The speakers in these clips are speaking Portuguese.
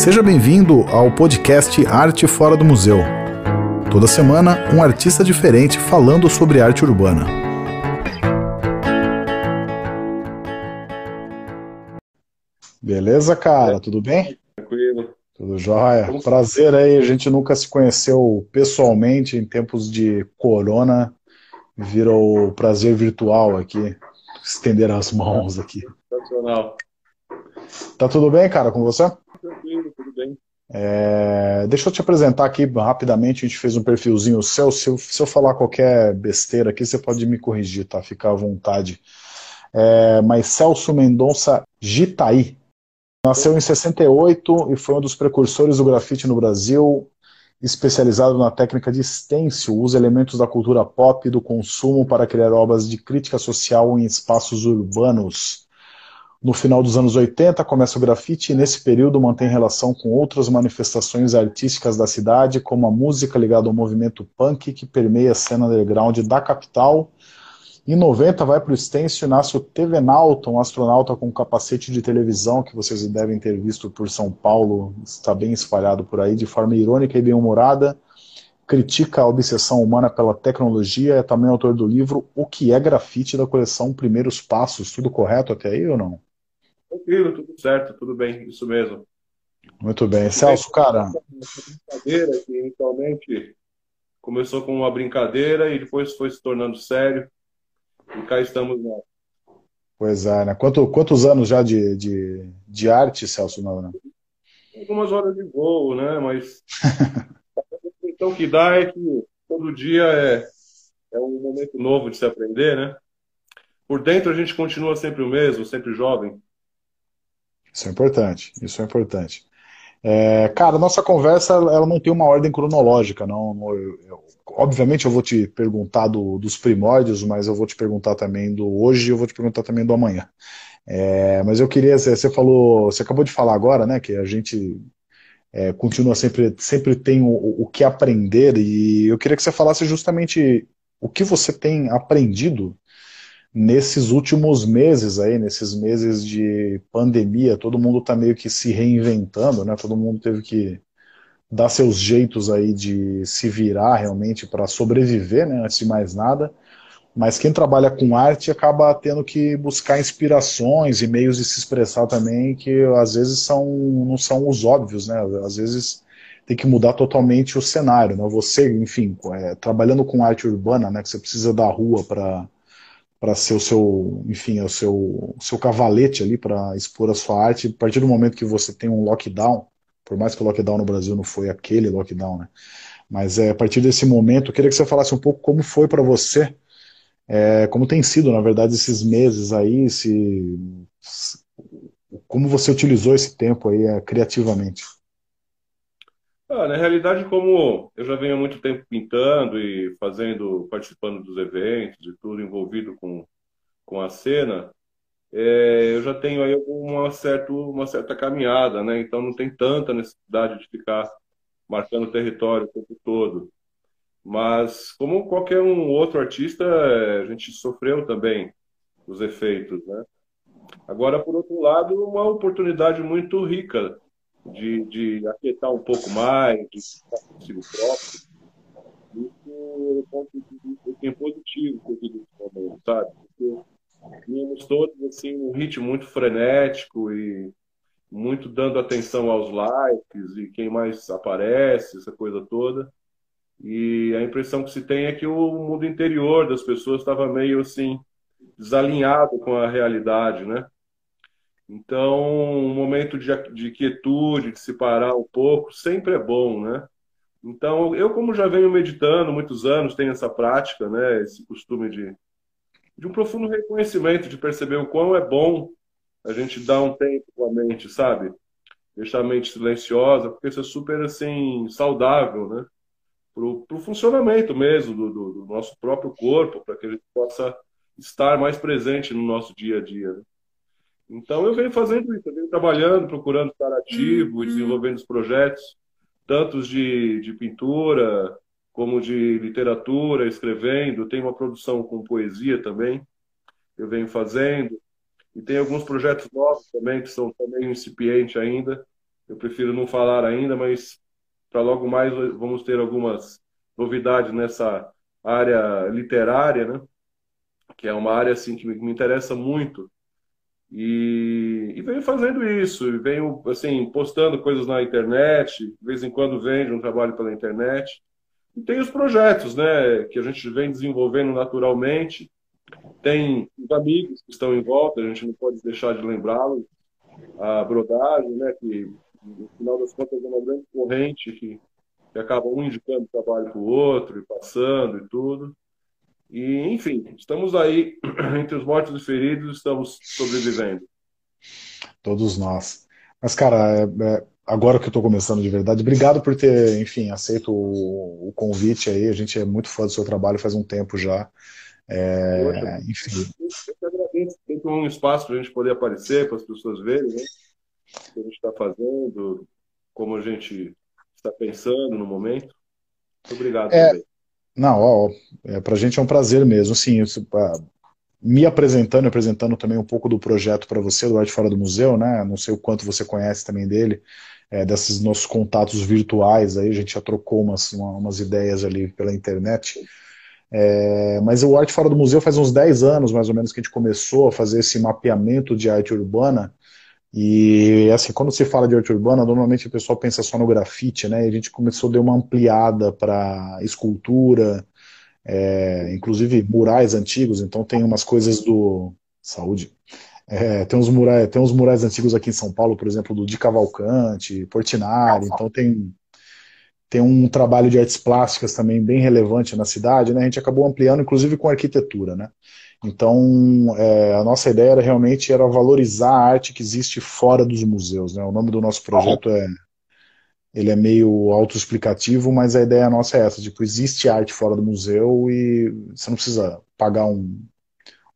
Seja bem-vindo ao podcast Arte Fora do Museu. Toda semana, um artista diferente falando sobre arte urbana. Beleza, cara? Tudo bem? Tranquilo. Tudo jóia. Prazer aí, a gente nunca se conheceu pessoalmente em tempos de corona. Virou prazer virtual aqui. Estender as mãos aqui. Sensacional. Tá tudo bem, cara, com você? Tranquilo. É, deixa eu te apresentar aqui rapidamente, a gente fez um perfilzinho seu. Se eu, se eu falar qualquer besteira aqui, você pode me corrigir, tá? Fica à vontade. É, mas Celso Mendonça Gitaí nasceu em 68 e foi um dos precursores do grafite no Brasil, especializado na técnica de stencil, usa elementos da cultura pop e do consumo para criar obras de crítica social em espaços urbanos. No final dos anos 80 começa o grafite e nesse período mantém relação com outras manifestações artísticas da cidade, como a música ligada ao movimento punk que permeia a cena underground da capital. Em 90 vai para o Stencil e nasce o TV Nauta, um astronauta com capacete de televisão que vocês devem ter visto por São Paulo, está bem espalhado por aí, de forma irônica e bem-humorada. Critica a obsessão humana pela tecnologia, é também autor do livro O que é grafite da coleção Primeiros Passos. Tudo correto até aí ou não? Tranquilo, tudo certo, tudo bem, isso mesmo. Muito bem. Celso, cara. Brincadeira que inicialmente começou com uma brincadeira e depois foi se tornando sério. E cá estamos nós. Pois é, né? Quanto, quantos anos já de, de, de arte, Celso? Não, né? Algumas horas de voo, né? Mas impressão que dá é que todo dia é, é um momento novo de se aprender, né? Por dentro a gente continua sempre o mesmo, sempre jovem. Isso é importante, isso é importante. É, cara, nossa conversa ela não tem uma ordem cronológica, não. Eu, eu, obviamente eu vou te perguntar do, dos primórdios, mas eu vou te perguntar também do hoje e eu vou te perguntar também do amanhã. É, mas eu queria, você falou, você acabou de falar agora, né, que a gente é, continua sempre, sempre tem o, o que aprender e eu queria que você falasse justamente o que você tem aprendido nesses últimos meses aí, nesses meses de pandemia, todo mundo está meio que se reinventando, né? Todo mundo teve que dar seus jeitos aí de se virar realmente para sobreviver, né? Antes de mais nada. Mas quem trabalha com arte acaba tendo que buscar inspirações e meios de se expressar também que às vezes são não são os óbvios, né? Às vezes tem que mudar totalmente o cenário, né? Você, enfim, é, trabalhando com arte urbana, né? Que você precisa da rua para para ser o seu, enfim, o seu, o seu cavalete ali para expor a sua arte. A partir do momento que você tem um lockdown, por mais que o lockdown no Brasil não foi aquele lockdown, né? Mas é, a partir desse momento, eu queria que você falasse um pouco como foi para você, é, como tem sido, na verdade, esses meses aí, se, como você utilizou esse tempo aí é, criativamente. Ah, na realidade, como eu já venho há muito tempo pintando e fazendo, participando dos eventos e tudo envolvido com, com a cena, é, eu já tenho aí uma, certa, uma certa caminhada, né? Então não tem tanta necessidade de ficar marcando território o tempo todo. Mas, como qualquer um outro artista, a gente sofreu também os efeitos, né? Agora, por outro lado, uma oportunidade muito rica de, de aquietar um pouco mais, de estar consigo próprio. Isso é vista é positivo eu digo nesse momento, sabe? Porque tínhamos todos assim, um ritmo muito frenético e muito dando atenção aos likes e quem mais aparece, essa coisa toda. E a impressão que se tem é que o mundo interior das pessoas estava meio assim desalinhado com a realidade, né? Então, um momento de, de quietude, de se parar um pouco, sempre é bom, né? Então, eu como já venho meditando muitos anos, tenho essa prática, né? Esse costume de, de um profundo reconhecimento, de perceber o quão é bom a gente dar um tempo com a mente, sabe? Deixar a mente silenciosa, porque isso é super, assim, saudável, né? Pro, pro funcionamento mesmo do, do, do nosso próprio corpo, para que a gente possa estar mais presente no nosso dia a dia, né? Então eu venho fazendo isso, eu venho trabalhando, procurando estar ativo, uhum. desenvolvendo os projetos, tantos de, de pintura como de literatura, escrevendo. Tem uma produção com poesia também, eu venho fazendo. E tem alguns projetos novos também, que são também incipientes ainda. eu prefiro não falar ainda, mas para logo mais vamos ter algumas novidades nessa área literária, né? Que é uma área assim que me interessa muito. E, e venho fazendo isso, e venho assim postando coisas na internet, de vez em quando vendo um trabalho pela internet. E tem os projetos, né, que a gente vem desenvolvendo naturalmente. Tem os amigos que estão em volta, a gente não pode deixar de lembrá-los. A brodagem, né, que no final das contas é uma grande corrente que, que acaba um indicando trabalho para o outro e passando e tudo. E, enfim, estamos aí entre os mortos e feridos, estamos sobrevivendo. Todos nós. Mas, cara, é, é, agora que eu estou começando de verdade, obrigado por ter, enfim, aceito o, o, convite aí. A gente é muito fã do seu trabalho faz um tempo já. É, Poxa, enfim. Eu agradeço. Tem um espaço para a gente poder aparecer, para as pessoas verem, né? O que a gente está fazendo, como a gente está pensando no momento. Muito obrigado é, também. Não, ó, é, para a gente é um prazer mesmo. Assim, isso, me apresentando, apresentando também um pouco do projeto para você, do Arte Fora do Museu, né? Não sei o quanto você conhece também dele, é, desses nossos contatos virtuais aí, a gente já trocou umas, uma, umas ideias ali pela internet. É, mas o Arte Fora do Museu faz uns 10 anos, mais ou menos, que a gente começou a fazer esse mapeamento de arte urbana. E assim, quando se fala de arte urbana, normalmente o pessoal pensa só no grafite, né? E a gente começou a dar uma ampliada para escultura, é, inclusive murais antigos, então tem umas coisas do. Saúde. É, tem, uns murais, tem uns murais antigos aqui em São Paulo, por exemplo, do Di Cavalcante, Portinari, então tem, tem um trabalho de artes plásticas também bem relevante na cidade, né? A gente acabou ampliando, inclusive com arquitetura, né? Então, é, a nossa ideia era, realmente era valorizar a arte que existe fora dos museus, né? O nome do nosso projeto é ele é meio autoexplicativo, mas a ideia nossa é essa, tipo, existe arte fora do museu e você não precisa pagar um,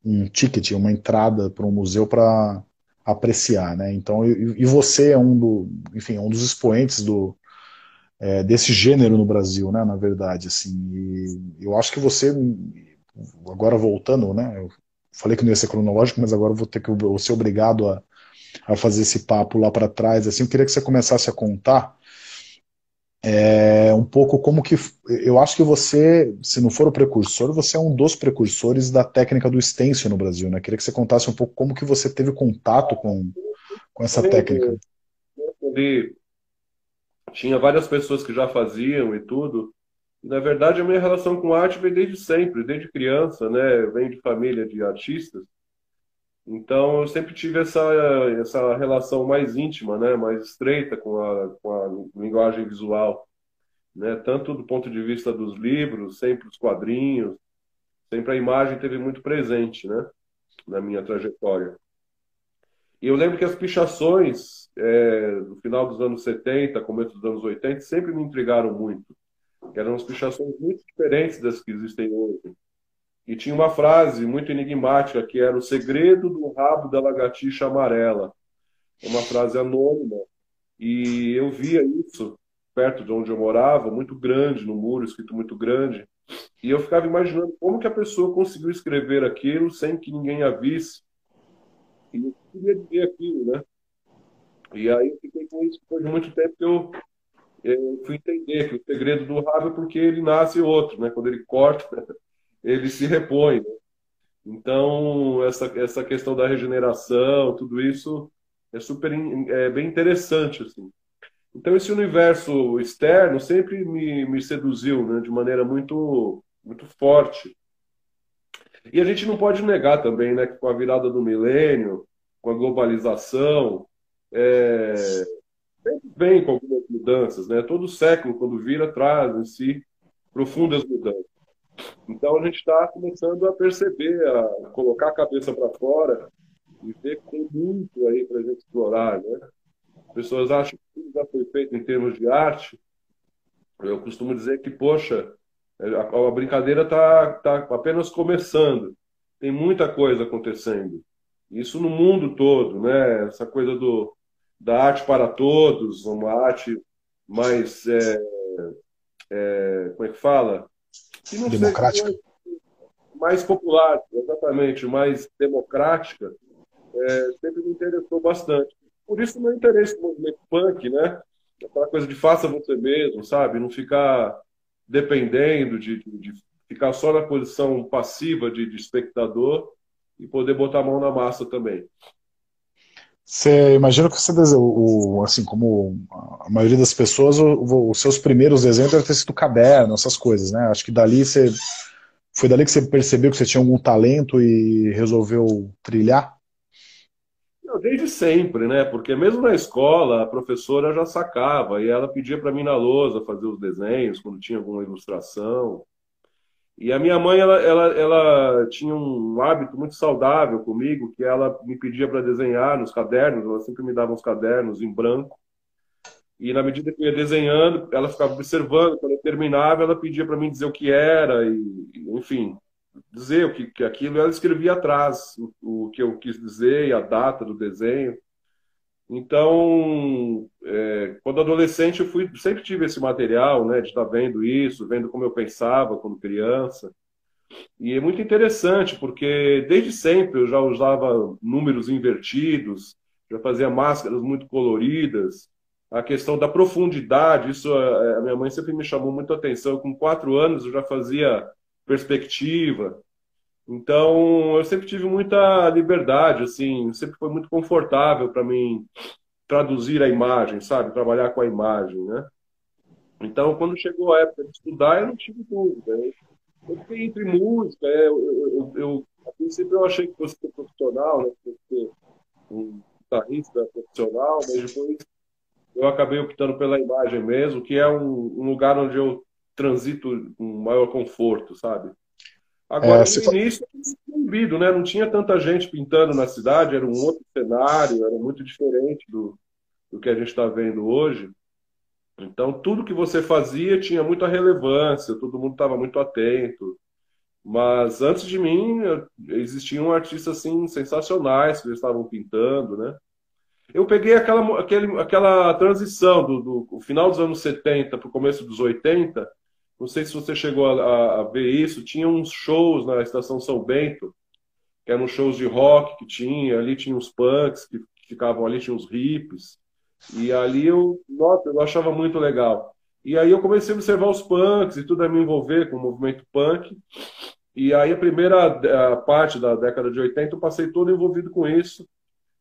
um ticket, uma entrada para um museu para apreciar, né? Então, e, e, você é um do, enfim, é um dos expoentes do é, desse gênero no Brasil, né? Na verdade, assim, e eu acho que você, agora voltando, né? Eu falei que não ia ser cronológico, mas agora vou ter que vou ser obrigado a, a fazer esse papo lá para trás. Assim, eu queria que você começasse a contar é, um pouco como que. Eu acho que você, se não for o precursor, você é um dos precursores da técnica do stencil no Brasil, né? Queria que você contasse um pouco como que você teve contato com, com essa técnica. Tinha várias pessoas que já faziam e tudo. Na verdade, a minha relação com arte vem desde sempre, desde criança, né? Vem de família de artistas. Então, eu sempre tive essa, essa relação mais íntima, né, mais estreita com a, com a linguagem visual, né, tanto do ponto de vista dos livros, sempre os quadrinhos, sempre a imagem teve muito presente, né, na minha trajetória. E eu lembro que as pichações, é, no final dos anos 70, começo dos anos 80, sempre me intrigaram muito. Eram as pichações muito diferentes das que existem hoje. E tinha uma frase muito enigmática que era o segredo do rabo da lagartixa amarela. É uma frase anônima. E eu via isso perto de onde eu morava, muito grande, no muro, escrito muito grande. E eu ficava imaginando como que a pessoa conseguiu escrever aquilo sem que ninguém a visse. E eu queria dizer aquilo, né? E aí eu fiquei com isso depois de muito tempo que eu, eu fui entender que o segredo do rabo é porque ele nasce outro, né? Quando ele corta, ele se repõe. Né? Então, essa, essa questão da regeneração, tudo isso é super é bem interessante. Assim. Então, esse universo externo sempre me, me seduziu né, de maneira muito, muito forte. E a gente não pode negar também né, que com a virada do milênio, com a globalização, é, sempre vem com algumas mudanças. Né? Todo século, quando vira, traz em si profundas mudanças. Então a gente está começando a perceber, a colocar a cabeça para fora e ver que tem muito aí para a gente explorar, né? As pessoas acham que tudo já foi feito em termos de arte. Eu costumo dizer que, poxa, a, a brincadeira está tá apenas começando. Tem muita coisa acontecendo. Isso no mundo todo, né? Essa coisa do, da arte para todos, uma arte mais. É, é, como é que fala? que democrática. mais popular, exatamente, mais democrática, é, sempre me interessou bastante. por isso meu interesse no movimento punk, né? Aquela coisa de faça você mesmo, sabe? Não ficar dependendo de, de, de ficar só na posição passiva de, de espectador e poder botar a mão na massa também. Você imagina que você o, assim como a maioria das pessoas, os seus primeiros desenhos devem ter sido caderno, essas coisas, né? Acho que dali você foi dali que você percebeu que você tinha algum talento e resolveu trilhar? Não, desde sempre, né? Porque mesmo na escola a professora já sacava e ela pedia para mim na lousa fazer os desenhos quando tinha alguma ilustração. E a minha mãe, ela, ela, ela tinha um hábito muito saudável comigo, que ela me pedia para desenhar nos cadernos, ela sempre me dava uns cadernos em branco. E na medida que eu ia desenhando, ela ficava observando. Quando eu terminava, ela pedia para mim dizer o que era, e, enfim, dizer o que, que aquilo. Ela escrevia atrás o, o que eu quis dizer e a data do desenho. Então, é, quando adolescente, eu fui, sempre tive esse material, né, de estar vendo isso, vendo como eu pensava quando criança. E é muito interessante, porque desde sempre eu já usava números invertidos, já fazia máscaras muito coloridas. A questão da profundidade, isso a minha mãe sempre me chamou muito atenção. Com quatro anos eu já fazia perspectiva. Então, eu sempre tive muita liberdade, assim, sempre foi muito confortável para mim traduzir a imagem, sabe? Trabalhar com a imagem, né? Então, quando chegou a época de estudar, eu não tive dúvida. Eu fiquei entre música, é, eu, eu, eu, a princípio eu achei que fosse ser profissional, né? Ser um guitarrista profissional, mas depois eu acabei optando pela imagem mesmo, que é um, um lugar onde eu transito com maior conforto, sabe? Agora, é, no início, proibido, né? Não tinha tanta gente pintando na cidade, era um outro cenário, era muito diferente do, do que a gente está vendo hoje. Então, tudo que você fazia tinha muita relevância, todo mundo estava muito atento. Mas antes de mim, existiam artistas assim, sensacionais que estavam pintando, né? Eu peguei aquela, aquele, aquela transição do, do final dos anos 70 para o começo dos 80, não sei se você chegou a, a, ver isso. Tinha uns shows na Estação São Bento, que eram shows de rock que tinha. Ali tinha uns punks que ficavam ali, tinha uns hips. E ali eu, nossa, eu achava muito legal. E aí eu comecei a observar os punks e tudo a me envolver com o movimento punk. E aí a primeira a parte da década de 80 eu passei todo envolvido com isso.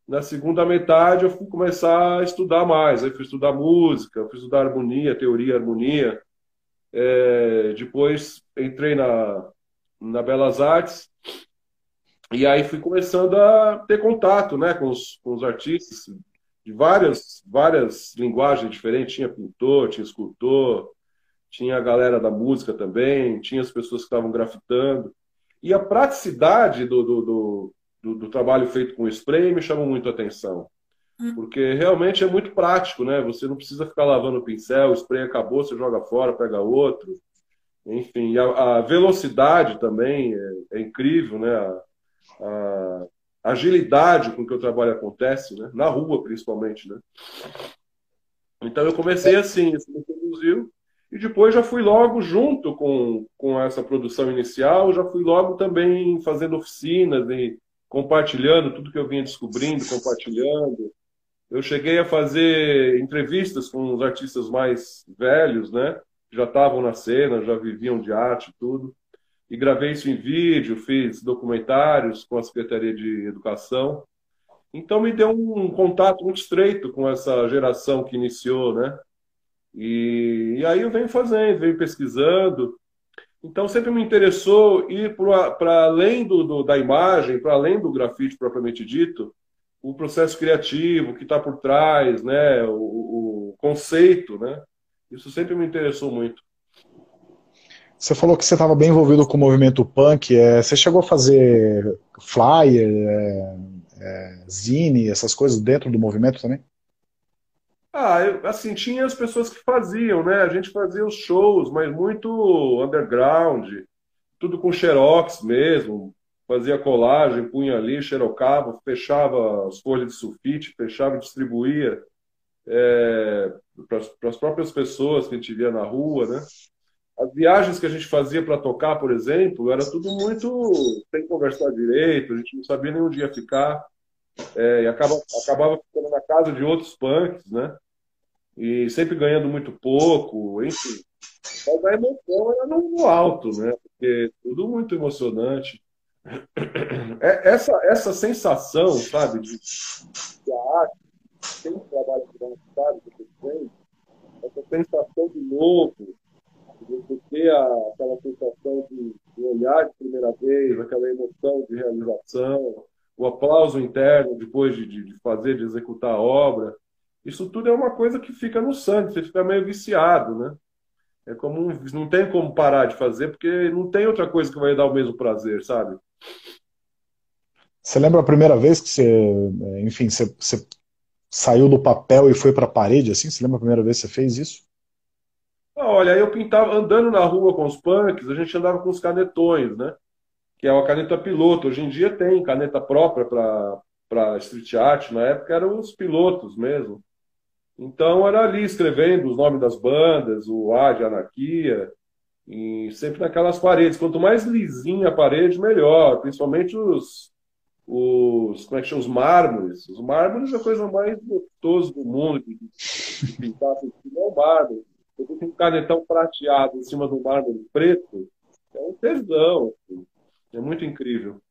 Na segunda metade eu fui começar a estudar mais. Aí fui estudar música, fui estudar harmonia, teoria, harmonia. É, depois entrei na, na Belas Artes e aí fui começando a ter contato né, com, os, com os artistas de várias, várias linguagens diferentes. Tinha pintor, tinha escultor, tinha a galera da música também, tinha as pessoas que estavam grafitando. E a praticidade do, do, do, do, do trabalho feito com spray me chamou muito a atenção. Hum. Porque realmente é muito prático, né? Você não precisa ficar lavando o pincel, o spray acabou, você joga fora, pega outro. Enfim, a, a velocidade também é, é incrível, né? A, a, agilidade com que o trabalho acontece, né? Na rua, principalmente, né? Então eu comecei assim, isso me conduziu. E depois já fui logo junto com, com essa produção inicial, já fui logo também fazendo oficinas e compartilhando tudo que eu vinha descobrindo, compartilhando. Eu cheguei a fazer entrevistas com os artistas mais velhos, né? Já estavam na cena, já viviam de arte e tudo. E gravei isso em vídeo, fiz documentários com a Secretaria de Educação. Então me deu um contato muito estreito com essa geração que iniciou, né? E, e aí eu venho fazendo, venho pesquisando. Então sempre me interessou ir para além do, do, da imagem, para além do grafite propriamente dito, o processo criativo que está por trás, né, o, o, conceito, né? Isso sempre me interessou muito. Você falou que você estava bem envolvido com o movimento punk. É, você chegou a fazer flyer, é, é, zine, essas coisas dentro do movimento também? Ah, eu, assim, tinha as pessoas que faziam, né? A gente fazia os shows, mas muito underground, tudo com xerox mesmo, fazia colagem, punha ali, xerocava, fechava as folhas de sulfite, fechava e distribuía é, para as próprias pessoas que a gente via na rua, né? As viagens que a gente fazia para tocar, por exemplo, era tudo muito sem conversar direito, a gente não sabia nem onde ia ficar. é, e acaba, acabava ficando na casa de outros punks, né? E sempre ganhando muito pouco, enfim. Mas a emoção era no alto, né? Porque tudo muito emocionante. É, essa, essa sensação, sabe, de, de a arte, tem um trabalho sabe, que tem, essa sensação de novo, de você ter a, aquela sensação de, de olhar de primeira vez, aquela emoção de realização, o aplauso interno depois de, de, fazer, de executar a obra. Isso tudo é uma coisa que fica no sangue, você fica meio viciado, né? É como não tem como parar de fazer porque não tem outra coisa que vai dar o mesmo prazer, sabe? Você lembra a primeira vez que você, enfim, você, você saiu do papel e foi para a parede assim? Você lembra a primeira vez que você fez isso? Ah, olha, eu pintava andando na rua com os punks, a gente andava com os canetões, né? Que é uma caneta piloto. Hoje em dia tem caneta própria para street art. Na época eram os pilotos mesmo. Então era ali escrevendo os nomes das bandas, o A de Anarquia, e sempre naquelas paredes. Quanto mais lisinha a parede, melhor. Principalmente os, os como é que chama? Os mármores. Os mármores é a coisa mais gostosa do mundo de, pintar por cima é mármore. Eu um canetão prateado em cima do mármore preto, é um tesão. Assim. É muito incrível.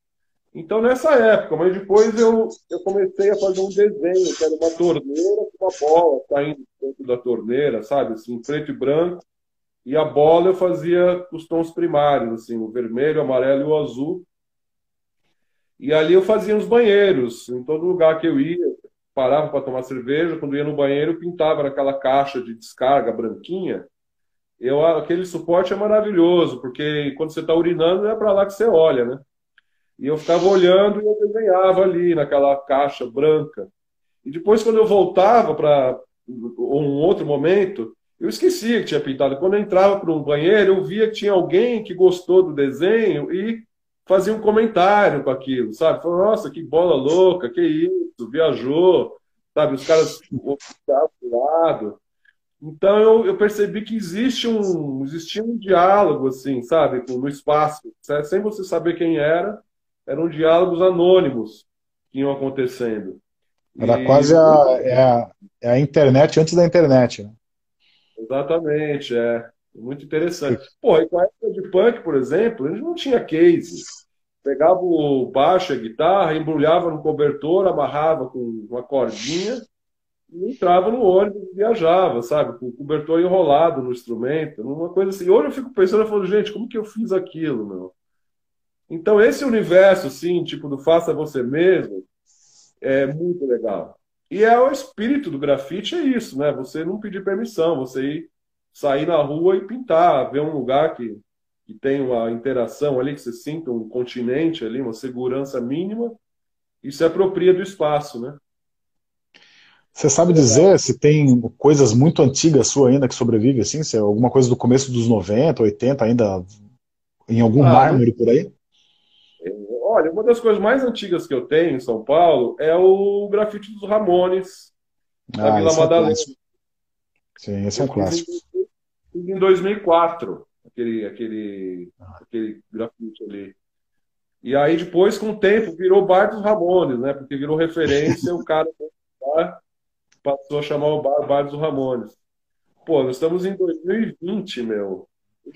Então, nessa época, mas depois eu, eu comecei a fazer um desenho, que era uma torneira com uma bola saindo dentro da torneira, sabe? Assim, preto e branco. E a bola eu fazia os tons primários, assim, o vermelho, o amarelo e o azul. E ali eu fazia os banheiros. Em todo lugar que eu ia, parava para tomar cerveja. Quando ia no banheiro, pintava naquela caixa de descarga branquinha. Eu, aquele suporte é maravilhoso, porque quando você está urinando, é para lá que você olha, né? E eu ficava olhando e eu desenhava ali naquela caixa branca. E depois, quando eu voltava para um outro momento, eu esquecia que tinha pintado. Quando eu entrava para um banheiro, eu via que tinha alguém que gostou do desenho e fazia um comentário com aquilo, sabe? Falou, nossa, que bola louca, que isso, viajou, sabe? Os caras voltavam do lado. Então eu, eu, percebi que existe um, existia um diálogo, assim, sabe, no espaço, sem você saber quem era, eram diálogos anônimos que iam acontecendo. Era e... quase a, é a, é a, internet antes da internet. Né? Exatamente, é. Muito interessante. Pô, e com a época de punk, por exemplo, a gente não tinha case. Pegava o baixo, a guitarra, embrulhava no cobertor, amarrava com uma cordinha e entrava no ônibus e viajava, sabe? Com o cobertor enrolado no instrumento, uma coisa assim. Hoje eu fico pensando, eu falo, gente, como que eu fiz aquilo, meu? Então, esse universo, assim, tipo, do faça você mesmo, é muito legal. E é o espírito do grafite, é isso, né? Você não pedir permissão, você ir sair na rua e pintar, ver um lugar que, que tem uma interação ali, que você sinta um continente ali, uma segurança mínima, e se apropria do espaço, né? Você sabe dizer se tem coisas muito antigas sua ainda que sobrevive, assim? Se é alguma coisa do começo dos 90, 80 ainda em algum ah, mármore por aí? Olha, uma das coisas mais antigas que eu tenho em São Paulo é o grafite dos Ramones, da ah, Vila Madalena. É Sim, esse é um clássico. Em 2004, aquele, aquele, aquele grafite ali. E aí depois, com o tempo, virou Bar dos Ramones, né? Porque virou referência, o cara passou a chamar o bar, bar dos Ramones. Pô, nós estamos em 2020, meu.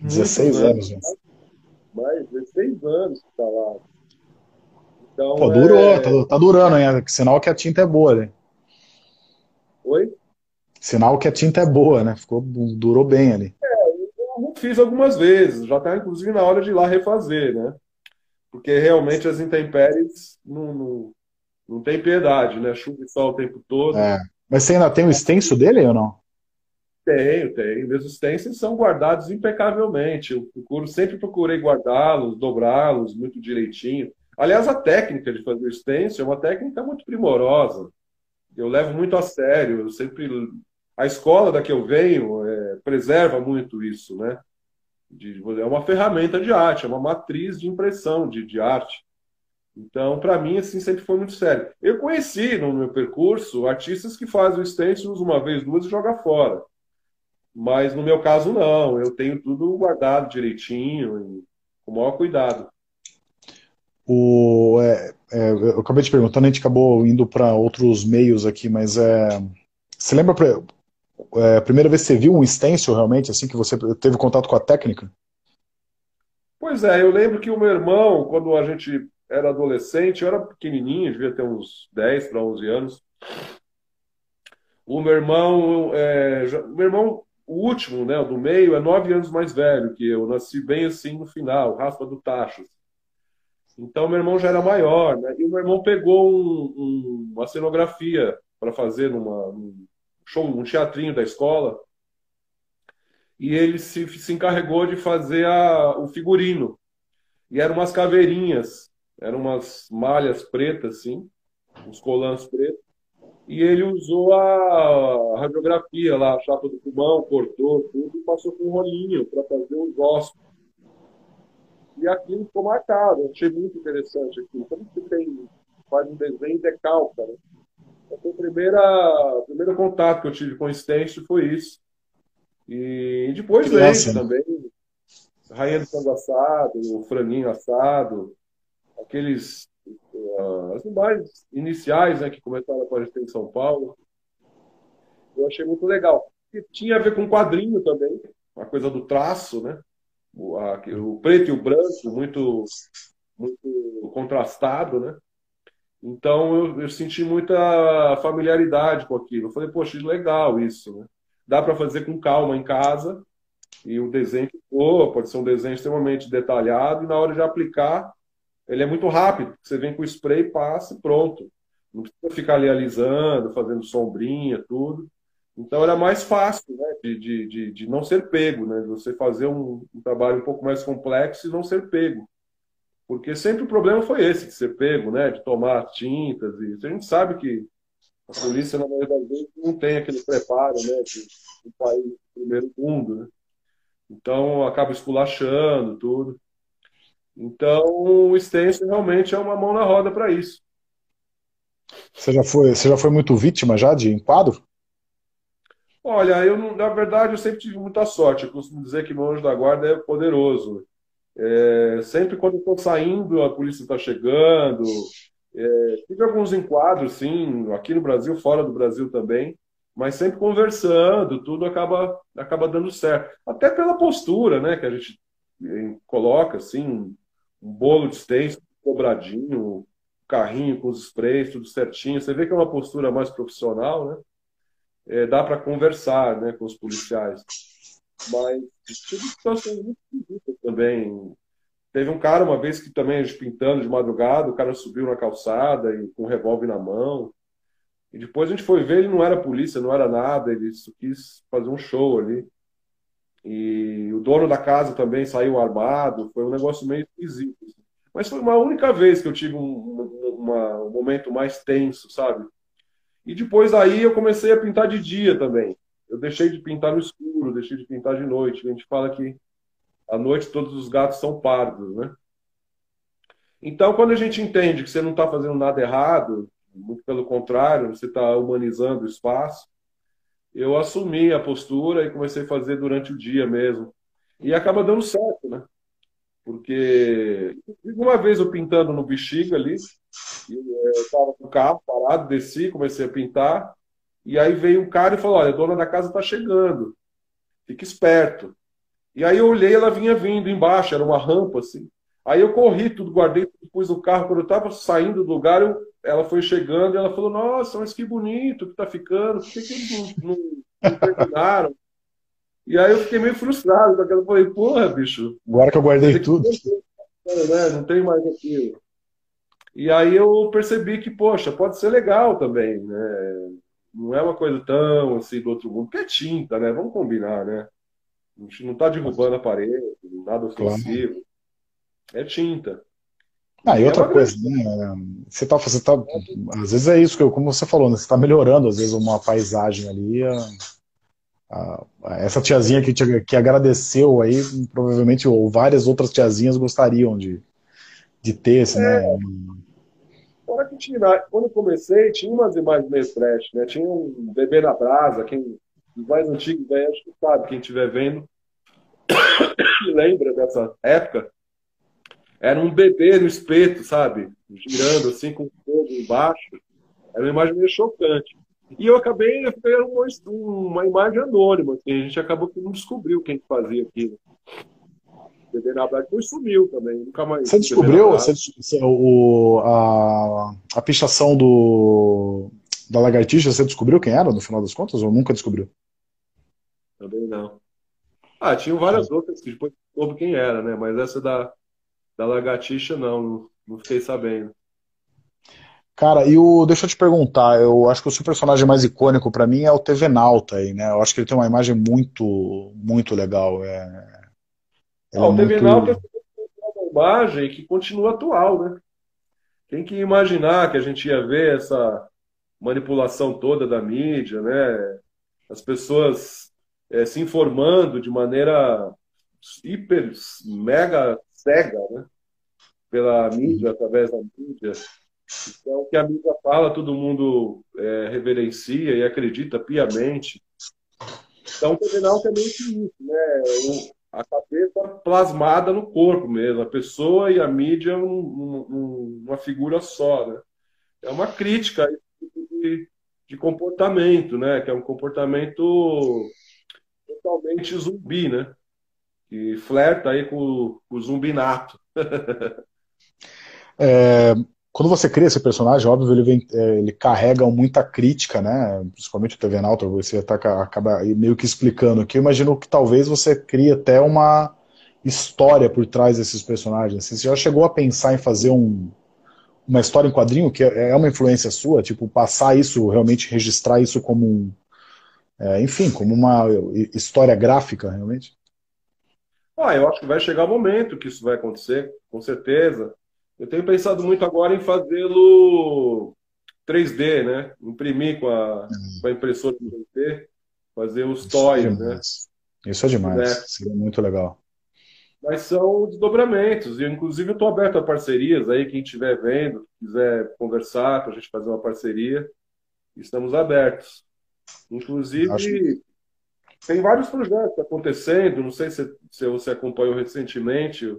16 anos, né? Mais 16 anos que tá lá. Então, Pô, durou, é... tá, tá, durando ainda. Sinal que a tinta é boa, né? Oi? Sinal que a tinta é boa, né? Ficou, durou bem ali. É, eu fiz algumas vezes, já tá inclusive na hora de ir lá refazer, né? Porque realmente as intempéries não, não, não tem piedade, né? Chuva e sol o tempo todo. É. Mas você ainda tem o extenso dele ou não? Tenho, tenho. Meus extensos são guardados impecavelmente. Eu procuro, sempre procurei guardá-los, dobrá-los muito direitinho. Aliás, a técnica de fazer stencil é uma técnica muito primorosa. Eu levo muito a sério. Eu sempre a escola da que eu venho é, preserva muito isso, né? De, é uma ferramenta de arte, é uma matriz de impressão de, de arte. Então, para mim, assim, sempre foi muito sério. Eu conheci no meu percurso artistas que fazem o stencils uma vez, duas e joga fora. Mas no meu caso, não. Eu tenho tudo guardado direitinho, com o maior cuidado. O, é, é, eu acabei te perguntando, a gente acabou indo para outros meios aqui, mas é, você lembra é, a primeira vez que você viu um stencil realmente, assim, que você teve contato com a técnica? Pois é, eu lembro que o meu irmão, quando a gente era adolescente, eu era pequenininho, devia ter uns 10 para 11 anos. O meu irmão, é, já, meu irmão, o último, né, do meio, é nove anos mais velho que eu. Nasci bem assim no final, raspa do tacho. Então, meu irmão já era maior, né? E o meu irmão pegou um, um, uma cenografia para fazer numa, num show, um teatrinho da escola. E ele se, se encarregou de fazer a, o figurino. E eram umas caveirinhas, eram umas malhas pretas, assim, uns colãs pretos. E ele usou a radiografia lá, a chapa do pulmão, cortou tudo e passou com um rolinho para fazer os ossos e aquilo ficou marcado. Eu achei muito interessante aquilo. Como que tem, faz um desenho e decalca, né? Então, o primeira, primeiro contato que eu tive com o Stencil foi isso. E depois veio também Rainha do Sangue Assado, o Franinho Assado, aqueles uh, as imagens iniciais né, que começaram a aparecer em São Paulo. Eu achei muito legal. E tinha a ver com quadrinho também, a coisa do traço, né? O, a, o preto e o branco muito, muito contrastado, né? Então eu, eu, senti muita familiaridade com aquilo. Eu falei, poxa, legal isso, né? Dá para fazer com calma em casa e o desenho ficou, pode ser um desenho extremamente detalhado e na hora de aplicar ele é muito rápido. Você vem com o spray, passa e pronto. Não precisa ficar ali alisando, fazendo sombrinha, tudo. Então era mais fácil né, de, de, de, não ser pego, né, de você fazer um, um, trabalho um pouco mais complexo e não ser pego. Porque sempre o problema foi esse, de ser pego, né, de tomar tintas. E a gente sabe que a polícia, na maioria das vezes, não tem aquele preparo né, de um país do primeiro mundo. Né? Então acaba esculachando tudo. Então o stencil realmente é uma mão na roda para isso. Você já, foi, você já foi muito vítima já de enquadro? Olha, eu na verdade eu sempre tive muita sorte. Eu costumo dizer que meu anjo da guarda é poderoso. É, sempre quando estou saindo, a polícia está chegando. É, tive alguns enquadros, sim, aqui no Brasil, fora do Brasil também, mas sempre conversando, tudo acaba, acaba dando certo. Até pela postura, né, que a gente é, coloca, assim, um bolo de steak cobradinho, um carrinho com os sprays, tudo certinho. Você vê que é uma postura mais profissional, né? É, dá para conversar né, com os policiais. Mas tive situações muito esquisitas também. Teve um cara uma vez que também, pintando de madrugada, o cara subiu na calçada e com um revólver na mão. E depois a gente foi ver, ele não era polícia, não era nada, ele quis fazer um show ali. E o dono da casa também saiu armado, foi um negócio meio esquisito. Assim. Mas foi uma única vez que eu tive um, uma, um momento mais tenso, sabe? E depois aí eu comecei a pintar de dia também. Eu deixei de pintar no escuro, deixei de pintar de noite. A gente fala que à noite todos os gatos são pardos, né? Então, quando a gente entende que você não está fazendo nada errado, muito pelo contrário, você está humanizando o espaço, eu assumi a postura e comecei a fazer durante o dia mesmo. E acaba dando certo, né? Porque uma vez eu pintando no bexiga ali, eu estava com o carro parado, desci, comecei a pintar, e aí veio um cara e falou: Olha, a dona da casa está chegando, fique esperto. E aí eu olhei, ela vinha vindo embaixo, era uma rampa assim. Aí eu corri, tudo guardei, pus no carro. Quando eu estava saindo do lugar, eu, ela foi chegando e ela falou: Nossa, mas que bonito que tá ficando, por que, que eles não, não, não terminaram? E aí eu fiquei meio frustrado, porque eu falei, porra, bicho. Agora que eu guardei tudo. Né? Não tem mais aquilo. E aí eu percebi que, poxa, pode ser legal também, né? Não é uma coisa tão assim do outro mundo, que é tinta, né? Vamos combinar, né? A gente não está derrubando a parede, nada ofensivo. Claro. É tinta. Ah, e outra é coisa, né? Você tá, você tá. Às vezes é isso que eu, como você falou, né? Você está melhorando, às vezes, uma paisagem ali. A essa tiazinha que, te, que agradeceu aí, provavelmente, ou várias outras tiazinhas gostariam de, de ter esse, né, é. né? Fora que tinha, quando eu comecei, tinha umas imagens meio trash, né? Tinha um bebê na brasa, quem mais antigos aí, acho que sabe, quem estiver vendo, lembra dessa época. era um bebê no espeto, sabe? Girando assim com fogo embaixo. Era uma imagem meio chocante. E eu acabei, foi uma, uma imagem anônima, assim, a gente acabou que não descobriu quem fazia aquilo. Bebê na sumiu também, nunca mais. Você descobriu você, você, o, a, a pichação do, da lagartixa, você descobriu quem era no final das contas ou nunca descobriu? Também não. Ah, tinham várias outras que depois soube quem era, né? Mas essa da, da lagartixa não, não fiquei sabendo. Cara, e o, deixa eu te perguntar, eu acho que o seu personagem mais icônico para mim é o TV Nauta aí, né? Eu acho que ele tem uma imagem muito, muito legal. É, ah, o TV muito... É uma imagem que continua atual, né? Quem que imaginar que a gente ia ver essa manipulação toda da mídia, né? As pessoas é, se informando de maneira hiper, mega cega, né? Pela mídia, através da mídia. Então, o que a mídia fala, todo mundo é, reverencia e acredita piamente. Então, o terminal é meio que isso, né? A cabeça plasmada no corpo mesmo, a pessoa e a mídia um, um, uma figura só, né? É uma crítica de, de comportamento, né? Que é um comportamento totalmente zumbi, né? Que flerta aí com, com o zumbinato. é, quando você cria esse personagem, óbvio, ele, vem, é, ele carrega muita crítica, né? Principalmente o TV Nauta, você tá, acaba meio que explicando aqui. Eu imagino que talvez você crie até uma história por trás desses personagens. Você já chegou a pensar em fazer um, uma história em quadrinho que é, é uma influência sua? Tipo, passar isso, realmente registrar isso como um. É, enfim, como uma história gráfica, realmente? Ah, eu acho que vai chegar o momento que isso vai acontecer, com certeza. Eu tenho pensado muito agora em fazê-lo 3D, né? Imprimir com a, uhum. com a impressora 3D, fazer os toys, né? Isso é demais, né? seria muito legal. Mas são desdobramentos, e inclusive eu estou aberto a parcerias aí, quem estiver vendo, quiser conversar para a gente fazer uma parceria, estamos abertos. Inclusive, Acho... tem vários projetos acontecendo, não sei se, se você acompanhou recentemente,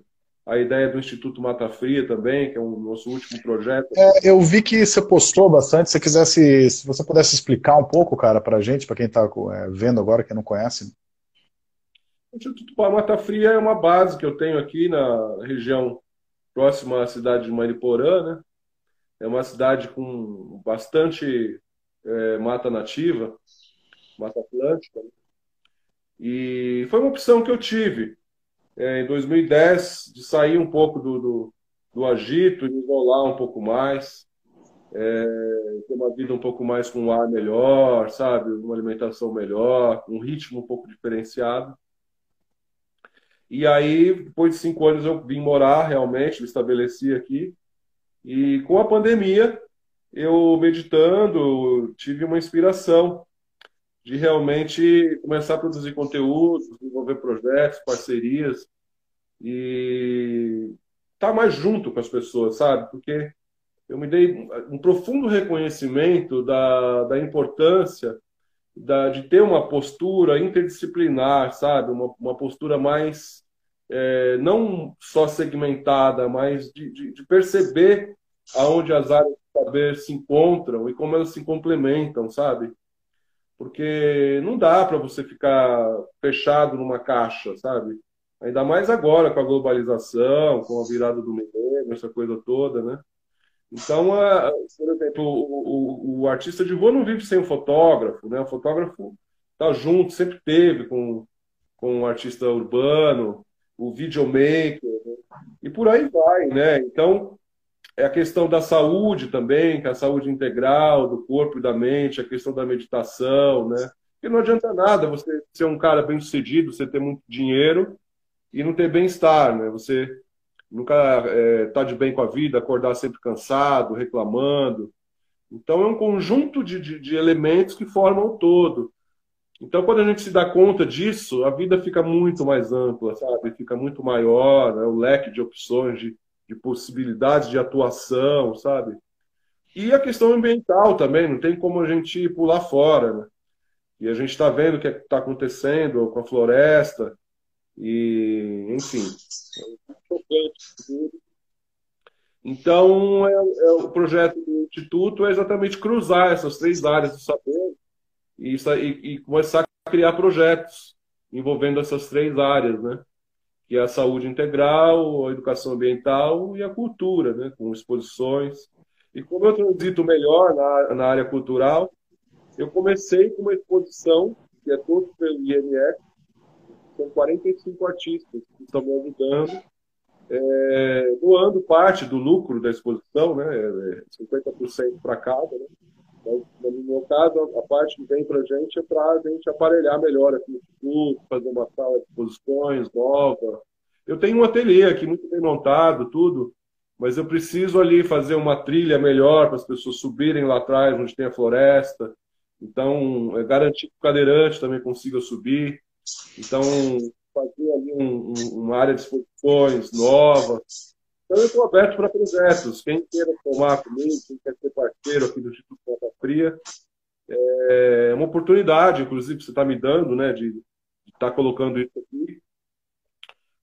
a ideia do Instituto Mata Fria também, que é o nosso último projeto. É, eu vi que você postou bastante. Se quisesse, se você pudesse explicar um pouco, cara, para a gente, para quem está é, vendo agora, que não conhece. O Instituto Mata Fria é uma base que eu tenho aqui na região próxima à cidade de Mariporã, né? É uma cidade com bastante é, mata nativa, mata atlântica. E foi uma opção que eu tive em 2010 de sair um pouco do, do, do agito, de isolar um pouco mais, é, ter uma vida um pouco mais com um ar melhor, sabe? Uma alimentação melhor, um ritmo um pouco diferenciado. E aí, depois de cinco anos, eu vim morar realmente, me estabeleci aqui. E com a pandemia, eu meditando, tive uma inspiração de realmente começar a produzir conteúdo, desenvolver projetos, parcerias e estar tá mais junto com as pessoas, sabe? Porque eu me dei um profundo reconhecimento da, da importância da, de ter uma postura interdisciplinar, sabe? Uma, uma postura mais, é, não só segmentada, mas de, de, de perceber aonde as áreas do saber se encontram e como elas se complementam, sabe? Porque não dá para você ficar fechado numa caixa, sabe? Ainda mais agora com a globalização, com a virada do milênio, essa coisa toda, né? Então, a, por exemplo, o, o, o, artista de rua não vive sem o fotógrafo, né? O fotógrafo tá junto, sempre teve com, com o artista urbano, o videomaker, né? e por aí vai, né? Então, é a questão da saúde também, que é a saúde integral do corpo e da mente, a questão da meditação, né? Porque não adianta nada você ser um cara bem sucedido, você ter muito dinheiro e não ter bem-estar, né? Você nunca é, tá de bem com a vida, acordar sempre cansado, reclamando. Então é um conjunto de, de, de elementos que formam o todo. Então, quando a gente se dá conta disso, a vida fica muito mais ampla, sabe? Fica muito maior, né? o leque de opções, de, de possibilidades de atuação, sabe? E a questão ambiental também, não tem como a gente pular fora, né? E a gente está vendo o que é está acontecendo com a floresta, e, enfim, Então, é, é, o projeto do Instituto é exatamente cruzar essas três áreas do saber e, e, e começar a criar projetos envolvendo essas três áreas, né? Que é a saúde integral, a educação ambiental e a cultura, né? com exposições. E como eu transito melhor na, na área cultural, eu comecei com uma exposição, que é toda pelo INF, são 45 artistas que estão me ajudando, é, doando parte do lucro da exposição, né, 50% é, para cada. Né? Então, no meu caso, a parte que vem para a gente é para a gente aparelhar melhor aqui fazer uma sala de exposições nova. Eu tenho um ateliê aqui muito bem montado, tudo, mas eu preciso ali fazer uma trilha melhor para as pessoas subirem lá atrás, onde tem a floresta. Então, é garantir que o cadeirante também consiga subir. Então, fazer ali um, um, uma área de exposições nova. Então, eu estou aberto para projetos. Quem queira tomar comigo, quem quer ser parceiro aqui do Instituto Ponta Fria, é uma oportunidade, inclusive, que você está me dando, né, de estar tá colocando isso aqui,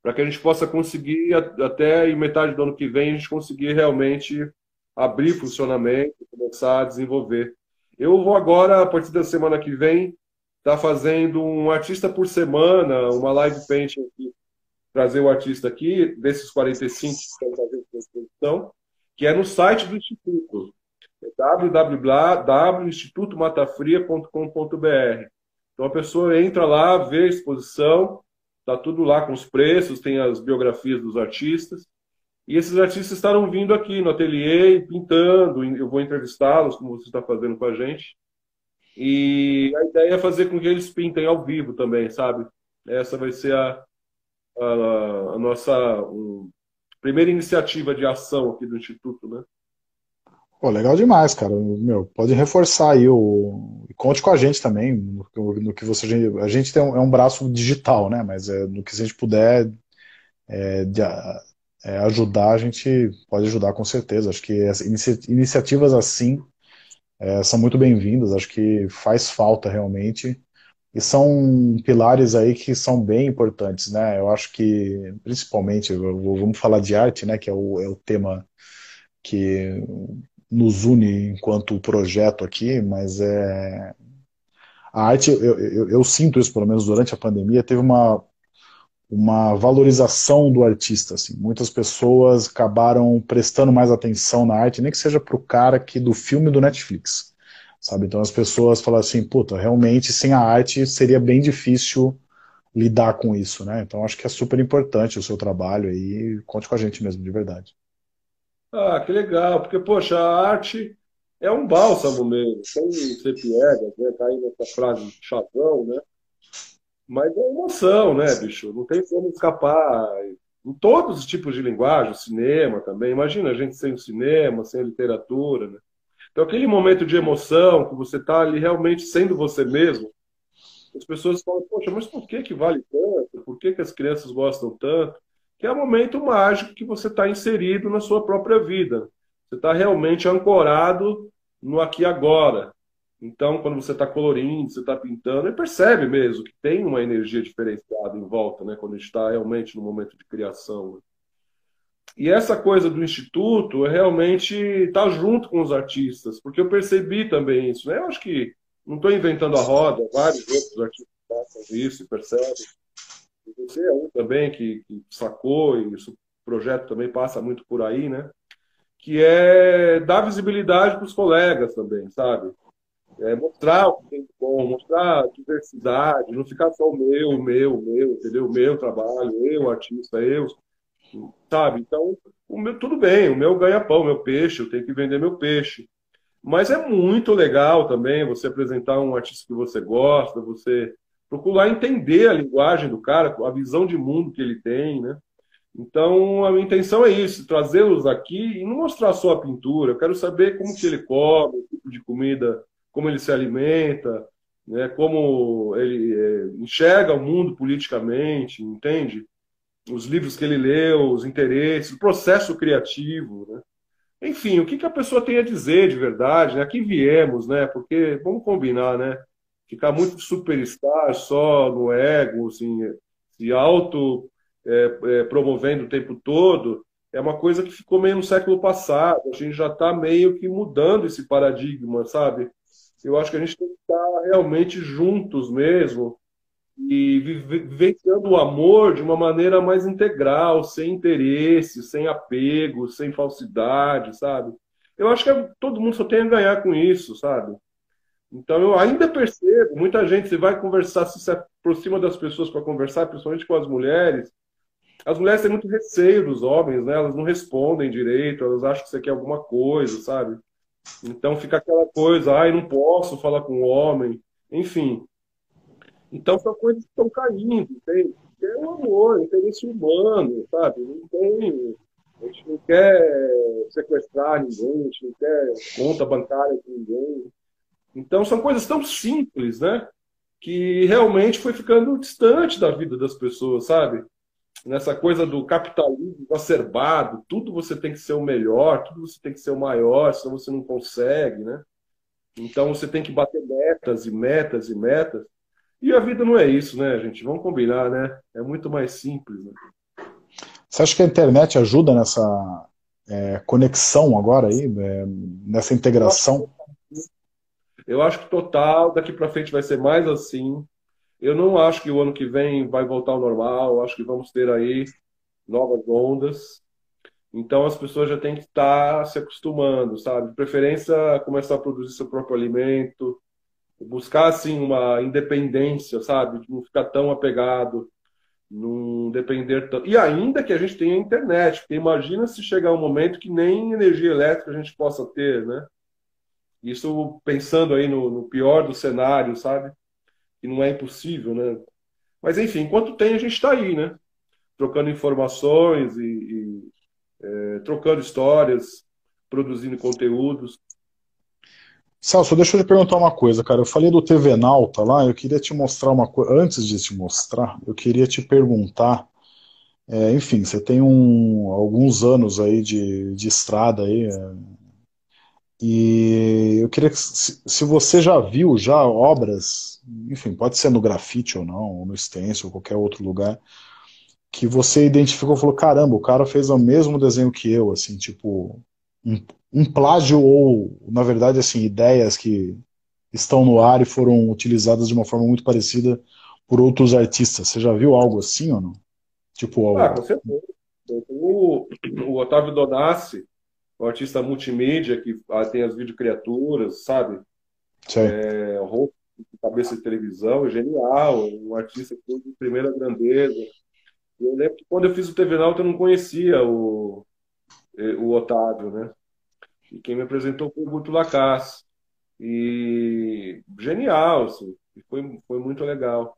para que a gente possa conseguir, até em metade do ano que vem, a gente conseguir realmente abrir funcionamento, começar a desenvolver. Eu vou agora, a partir da semana que vem, está fazendo um artista por semana, uma live painting aqui, trazer o artista aqui, desses 45 que estão fazendo exposição, que é no site do Instituto, é www.institutomatafria.com.br. Então a pessoa entra lá, vê a exposição, está tudo lá com os preços, tem as biografias dos artistas, e esses artistas estarão vindo aqui no ateliê, pintando, eu vou entrevistá-los, como você está fazendo com a gente, e a ideia é fazer com que eles pintem ao vivo também, sabe? Essa vai ser a, a, a nossa um, primeira iniciativa de ação aqui do Instituto, né? Pô, legal demais, cara. Meu, pode reforçar aí o. Conte com a gente também, no, no que você. A gente tem um, é um braço digital, né? Mas é, no que a gente puder é, de, é, ajudar, a gente pode ajudar com certeza. Acho que inicia, iniciativas assim é, são muito bem-vindas, acho que faz falta realmente, e são pilares aí que são bem importantes, né? Eu acho que, principalmente, vamos falar de arte, né? Que é o, é o tema que nos une enquanto projeto aqui, mas é a arte, eu, eu, eu, sinto isso, pelo menos durante a pandemia, teve uma, uma valorização do artista. Assim. Muitas pessoas acabaram prestando mais atenção na arte, nem que seja para o cara que do filme do Netflix. Sabe? Então as pessoas falam assim, puta, realmente sem a arte seria bem difícil lidar com isso, né? Então acho que é super importante o seu trabalho e conte com a gente mesmo, de verdade. Ah, que legal, porque, poxa, a arte é um bálsamo mesmo, sem ser piegas, né? Tá aí nessa frase chavão, né? Mas é emoção, né, bicho? Não tem como escapar. Em todos os tipos de linguagem, cinema também. Imagina a gente sem o cinema, sem a literatura, né? Então, aquele momento de emoção, que você está ali realmente sendo você mesmo, as pessoas falam, poxa, mas por que, que vale tanto? Por que, que as crianças gostam tanto? Que é o momento mágico que você está inserido na sua própria vida. Você está realmente ancorado no aqui e agora. Então, quando você está colorindo, você está pintando, ele percebe mesmo que tem uma energia diferenciada em volta, né? Quando está realmente no momento de criação. E essa coisa do instituto é realmente estar tá junto com os artistas, porque eu percebi também isso, né? Eu acho que não estou inventando a roda, vários outros artistas passam isso e percebem. Você é um também que, que sacou, e o projeto também passa muito por aí, né? Que é dar visibilidade para os colegas também, sabe? É, mostrar o que tem de bom, mostrar a diversidade, não ficar só o meu, meu, meu, entendeu? Meu trabalho, eu, artista, eu, sabe? Então, o meu, tudo bem, o meu ganha-pão, meu peixe, eu tenho que vender meu peixe. Mas é muito legal também você apresentar um artista que você gosta, você procurar entender a linguagem do cara, a visão de mundo que ele tem, né? Então, a minha intenção é isso, trazê-los aqui e não mostrar só a pintura. Eu quero saber como que ele come, o tipo de comida como ele se alimenta, né, como ele é, enxerga o mundo politicamente, entende? Os livros que ele leu, os interesses, o processo criativo, né? Enfim, o que, que a pessoa tem a dizer de verdade, né? Aqui viemos, né? Porque, vamos combinar, né? Ficar muito superstar só no ego, assim, se auto é, é, promovendo o tempo todo, é uma coisa que ficou meio no século passado. A gente já está meio que mudando esse paradigma, sabe? Eu acho que a gente tem que estar realmente juntos mesmo e vivenciando o amor de uma maneira mais integral, sem interesse, sem apego, sem falsidade, sabe? Eu acho que todo mundo só tem a ganhar com isso, sabe? Então eu ainda percebo, muita gente, você vai conversar, se, se aproxima das pessoas para conversar, principalmente com as mulheres, as mulheres têm muito receio dos homens, né? Elas não respondem direito, elas acham que você quer alguma coisa, sabe? Então fica aquela coisa, ai, não posso falar com o homem, enfim. Então são coisas que estão caindo, tem, é o amor, o interesse humano, sabe? Não tem, a gente não quer sequestrar ninguém, a gente não quer conta bancária de ninguém. Então são coisas tão simples, né? Que realmente foi ficando distante da vida das pessoas, sabe? Nessa coisa do capitalismo exacerbado, tudo você tem que ser o melhor, tudo você tem que ser o maior, senão você não consegue, né? Então você tem que bater metas e metas e metas. E a vida não é isso, né, gente? Vamos combinar, né? É muito mais simples. Né? Você acha que a internet ajuda nessa é, conexão agora aí, é, nessa integração? Eu acho que total, daqui para frente vai ser mais assim. Eu não acho que o ano que vem vai voltar ao normal. Eu acho que vamos ter aí novas ondas. Então as pessoas já têm que estar se acostumando, sabe? De preferência começar a produzir seu próprio alimento, buscar assim uma independência, sabe? De não ficar tão apegado, não depender tanto. E ainda que a gente tenha internet, porque imagina se chegar um momento que nem energia elétrica a gente possa ter, né? Isso pensando aí no, no pior do cenário, sabe? Que não é impossível, né? Mas enfim, enquanto tem, a gente está aí, né? Trocando informações e, e é, trocando histórias, produzindo conteúdos. Celso, deixa eu te perguntar uma coisa, cara. Eu falei do TV Nauta lá, eu queria te mostrar uma coisa. Antes de te mostrar, eu queria te perguntar. É, enfim, você tem um, alguns anos aí de, de estrada aí. É, e eu queria que, se, você já viu já obras, enfim, pode ser no grafite ou não, ou no stencil, ou qualquer outro lugar, que você identificou e falou, caramba, o cara fez o mesmo desenho que eu, assim, tipo, um, um plágio ou, na verdade, assim, ideias que estão no ar e foram utilizadas de uma forma muito parecida por outros artistas. Você já viu algo assim ou não? Tipo, ah, com certeza. O, o Otávio Donassi, o artista multimídia que ah, tem as videocriaturas, sabe? É, roupa de cabeça de televisão, é genial, um artista de primeira grandeza. Eu lembro que quando eu fiz o TV Nauta eu não conhecia o, eh, o Otávio, né? E quem me apresentou foi o Guto Lacasse. E genial, assim, foi, foi muito legal.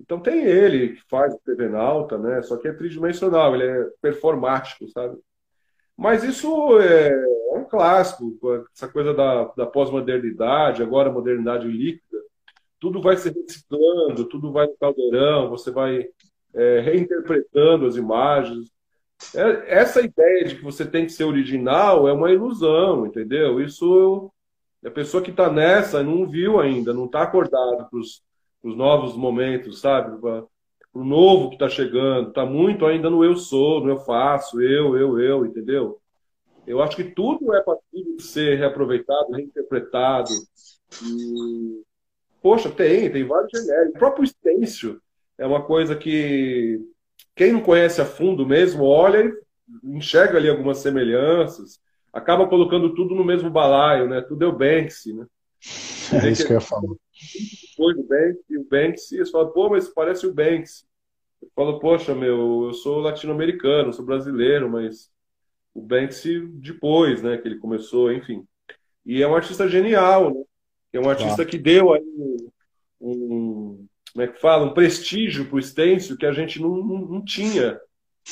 Então tem ele que faz o TV Nauta, né? Só que é tridimensional, ele é performático, sabe? Mas isso é, é um clássico, essa coisa da, da pós-modernidade, agora modernidade líquida, tudo vai se reciclando, tudo vai no caldeirão, você vai é, reinterpretando as imagens, é, essa ideia de que você tem que ser original é uma ilusão, entendeu? Isso a pessoa que está nessa não viu ainda, não está acordado para os novos momentos, sabe? O novo que está chegando, está muito ainda no eu sou, no eu faço, eu, eu, eu, entendeu? Eu acho que tudo é possível de ser reaproveitado, reinterpretado. E... Poxa, tem, tem vários genéricos. O próprio stencil é uma coisa que quem não conhece a fundo mesmo, olha e enxerga ali algumas semelhanças, acaba colocando tudo no mesmo balaio, né? Tudo é o Banksy, né? É isso que eu ia falar. Depois do Banksy, o Banksy, você fala, pô, mas parece o Banksy. Eu falo, poxa, meu, eu sou latino-americano, sou brasileiro, mas o Banksy depois, né, que ele começou, enfim. E é um artista genial, né? É um artista que deu aí um, como é que fala, um prestígio para o stencil que a gente não, não, não, tinha.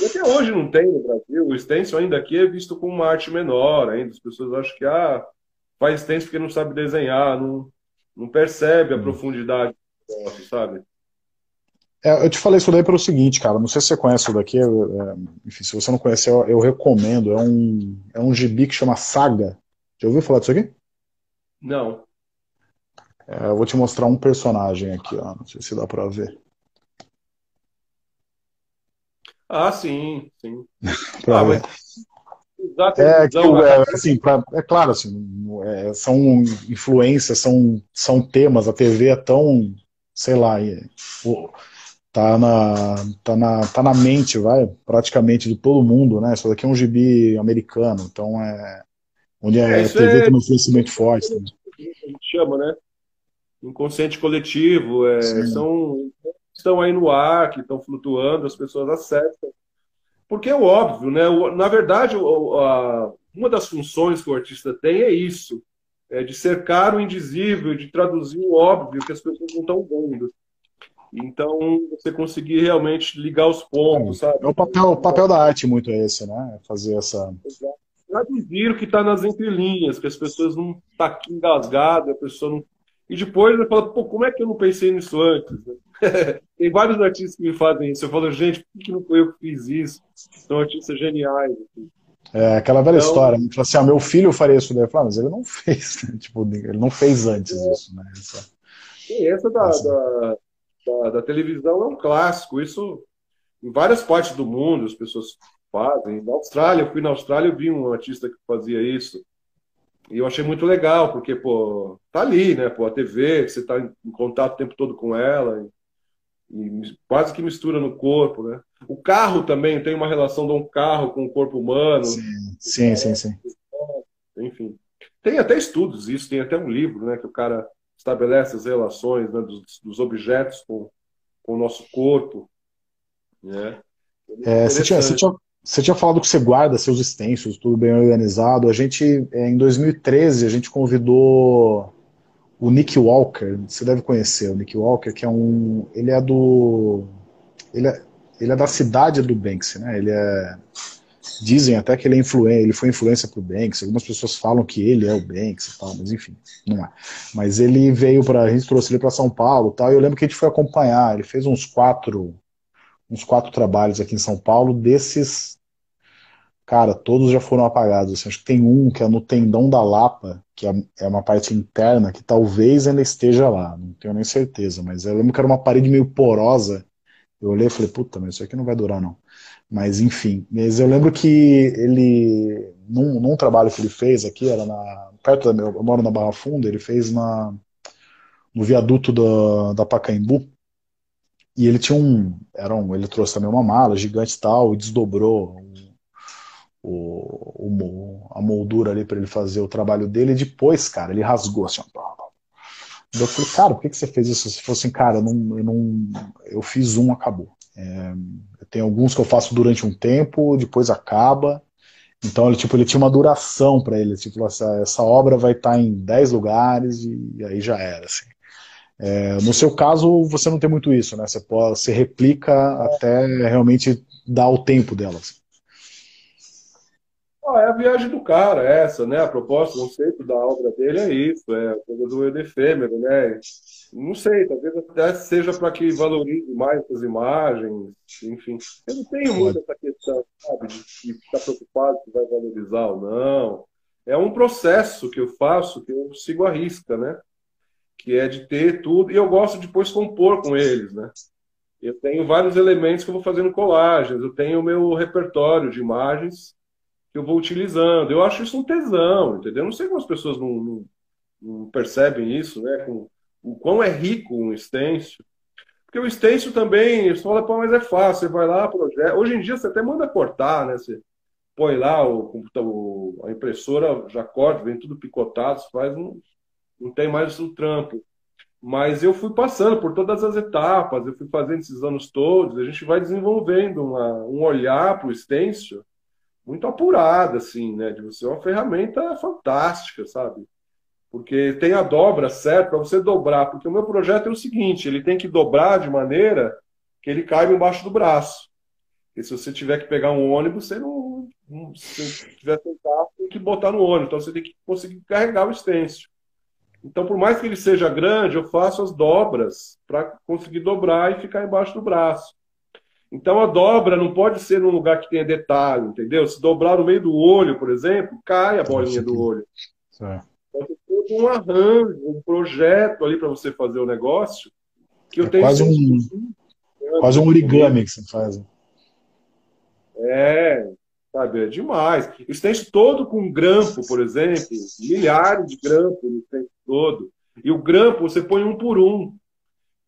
E até hoje não tem no Brasil. O stencil ainda aqui é visto como uma arte menor ainda. As pessoas acham que ah, faz stencil porque não sabe desenhar, não, não percebe a hum. profundidade do negócio, sabe? É, eu te falei isso daí pelo seguinte, cara. Não sei se você conhece isso daqui. É, enfim, se você não conhece, eu, eu, recomendo. É um, é um gibi que chama Saga. Já ouviu falar disso aqui? Não. É, eu vou te mostrar um personagem aqui, ó. não sei se dá para ver. Ah, sim, sim. ah, mas... É, que, é, assim, pra, é claro, assim, é, são influências, são, são temas, a TV é tão, sei lá, tá na, tá na, tá na mente, vai, praticamente de todo mundo, né? Isso daqui é um gibi americano, então é onde a é, TV é, tem um influenciamento forte. Né? A gente chama, né? Inconsciente coletivo, é, são estão aí no ar, que estão flutuando, as pessoas acessam. Porque é óbvio, né? Na verdade, uma das funções que o artista tem é isso, é de cercar o indizível, de traduzir o óbvio que as pessoas não estão vendo. Então, você conseguir realmente ligar os pontos, é, sabe? É o papel, o papel da arte muito é esse, né? Fazer essa... Traduzir o que está nas entrelinhas, que as pessoas não estão tá engasgadas, a pessoa não... E depois ele fala, pô, como é que eu não pensei nisso antes? Tem vários artistas que me fazem isso. Eu falo, gente, por que não foi eu que fiz isso? São artistas geniais. Assim. É aquela velha então, história. Né? Assim, ah, meu filho faria isso daí. Eu falo, mas ele não fez. Né? tipo, ele não fez antes é. disso, né? Essa, Sim, essa da, da, da, da, televisão é um clássico. Isso em várias partes do mundo as pessoas fazem. Na Austrália, eu fui na Austrália e vi um artista que fazia isso. E eu achei muito legal, porque, pô, tá ali, né? Pô, a TV, você tá em contato o tempo todo com ela, e, e quase que mistura no corpo, né? O carro também tem uma relação de um carro com o corpo humano. Sim, sim, sim. sim. Enfim. Tem até estudos isso, tem até um livro, né? Que o cara estabelece as relações né, dos, dos objetos com, com o nosso corpo. Né? É, você, tinha, você, tinha, você, tinha, falado que você guarda seus extensos, tudo bem organizado. A gente, é, em 2013, a gente convidou o Nick Walker. Você deve conhecer o Nick Walker, que é um. Ele é do. Ele é, ele é da cidade do Banksy, né? Ele é Dizem até que ele, é influ... ele foi influência para o Banks. Algumas pessoas falam que ele é o Banks e tal, mas enfim, não é. Mas ele veio para. A gente trouxe ele para São Paulo tal. E eu lembro que a gente foi acompanhar. Ele fez uns quatro, uns quatro trabalhos aqui em São Paulo. Desses, cara, todos já foram apagados. Assim, acho que tem um que é no tendão da Lapa, que é, é uma parte interna, que talvez ainda esteja lá. Não tenho nem certeza, mas eu lembro que era uma parede meio porosa. Eu olhei e falei, puta, mas isso aqui não vai durar, não. Mas enfim, mas eu lembro que ele, num, num trabalho que ele fez aqui, era na, perto da meu, eu moro na Barra Funda, ele fez na, no viaduto da, da Pacaembu, e ele tinha um, era um, ele trouxe também uma mala gigante e tal, e desdobrou o, o, a moldura ali para ele fazer o trabalho dele, e depois, cara, ele rasgou assim, ó, eu falei, cara, por que, que você fez isso? Se fosse assim, cara, eu não, eu, não, eu fiz um, acabou. É, tem alguns que eu faço durante um tempo, depois acaba. Então ele, tipo, ele tinha uma duração para ele, tipo, essa, essa obra vai estar tá em 10 lugares e, e, aí já era. Assim. É, no seu caso, você não tem muito isso, né? Você, pode, você replica até realmente dar o tempo delas. Ah, é a viagem do cara, essa, né? A proposta, o conceito da obra dele é isso, é a coisa do efêmero, né? Não sei, talvez até seja para que valorize mais as imagens, enfim. Eu não tenho muito essa questão, sabe, de estar preocupado se vai valorizar ou não. É um processo que eu faço, que eu sigo a risca, né? Que é de ter tudo, e eu gosto de depois compor com eles, né? Eu tenho vários elementos que eu vou fazendo colagens, eu tenho o meu repertório de imagens que eu vou utilizando. Eu acho isso um tesão, entendeu? Eu não sei como as pessoas não, não, não percebem isso, né? Com, o quão é rico um stencil. Porque o stencil também, você fala, pô, mas é fácil, você vai lá, projeta. Hoje em dia você até manda cortar, né? Você põe lá o computador, a impressora já corta, vem tudo picotado, faz um, não tem mais o trampo. Mas eu fui passando por todas as etapas, eu fui fazendo esses anos todos, a gente vai desenvolvendo uma, um olhar para o stencil muito apurado, assim, né? De você é uma ferramenta fantástica, sabe? porque tem a dobra certa para você dobrar, porque o meu projeto é o seguinte, ele tem que dobrar de maneira que ele caiba embaixo do braço. E se você tiver que pegar um ônibus, você não, não se tiver carro, tem que botar no ônibus, então você tem que conseguir carregar o stencil. Então, por mais que ele seja grande, eu faço as dobras para conseguir dobrar e ficar embaixo do braço. Então, a dobra não pode ser num lugar que tenha detalhe, entendeu? Se dobrar no meio do olho, por exemplo, cai a bolinha do olho. Certo todo um arranjo, um projeto ali para você fazer o negócio. Que eu é tenho quase um, quase um origami que você faz. É, sabe, é demais. O stencil todo com grampo, por exemplo, milhares de grampos no stencil todo. E o grampo você põe um por um.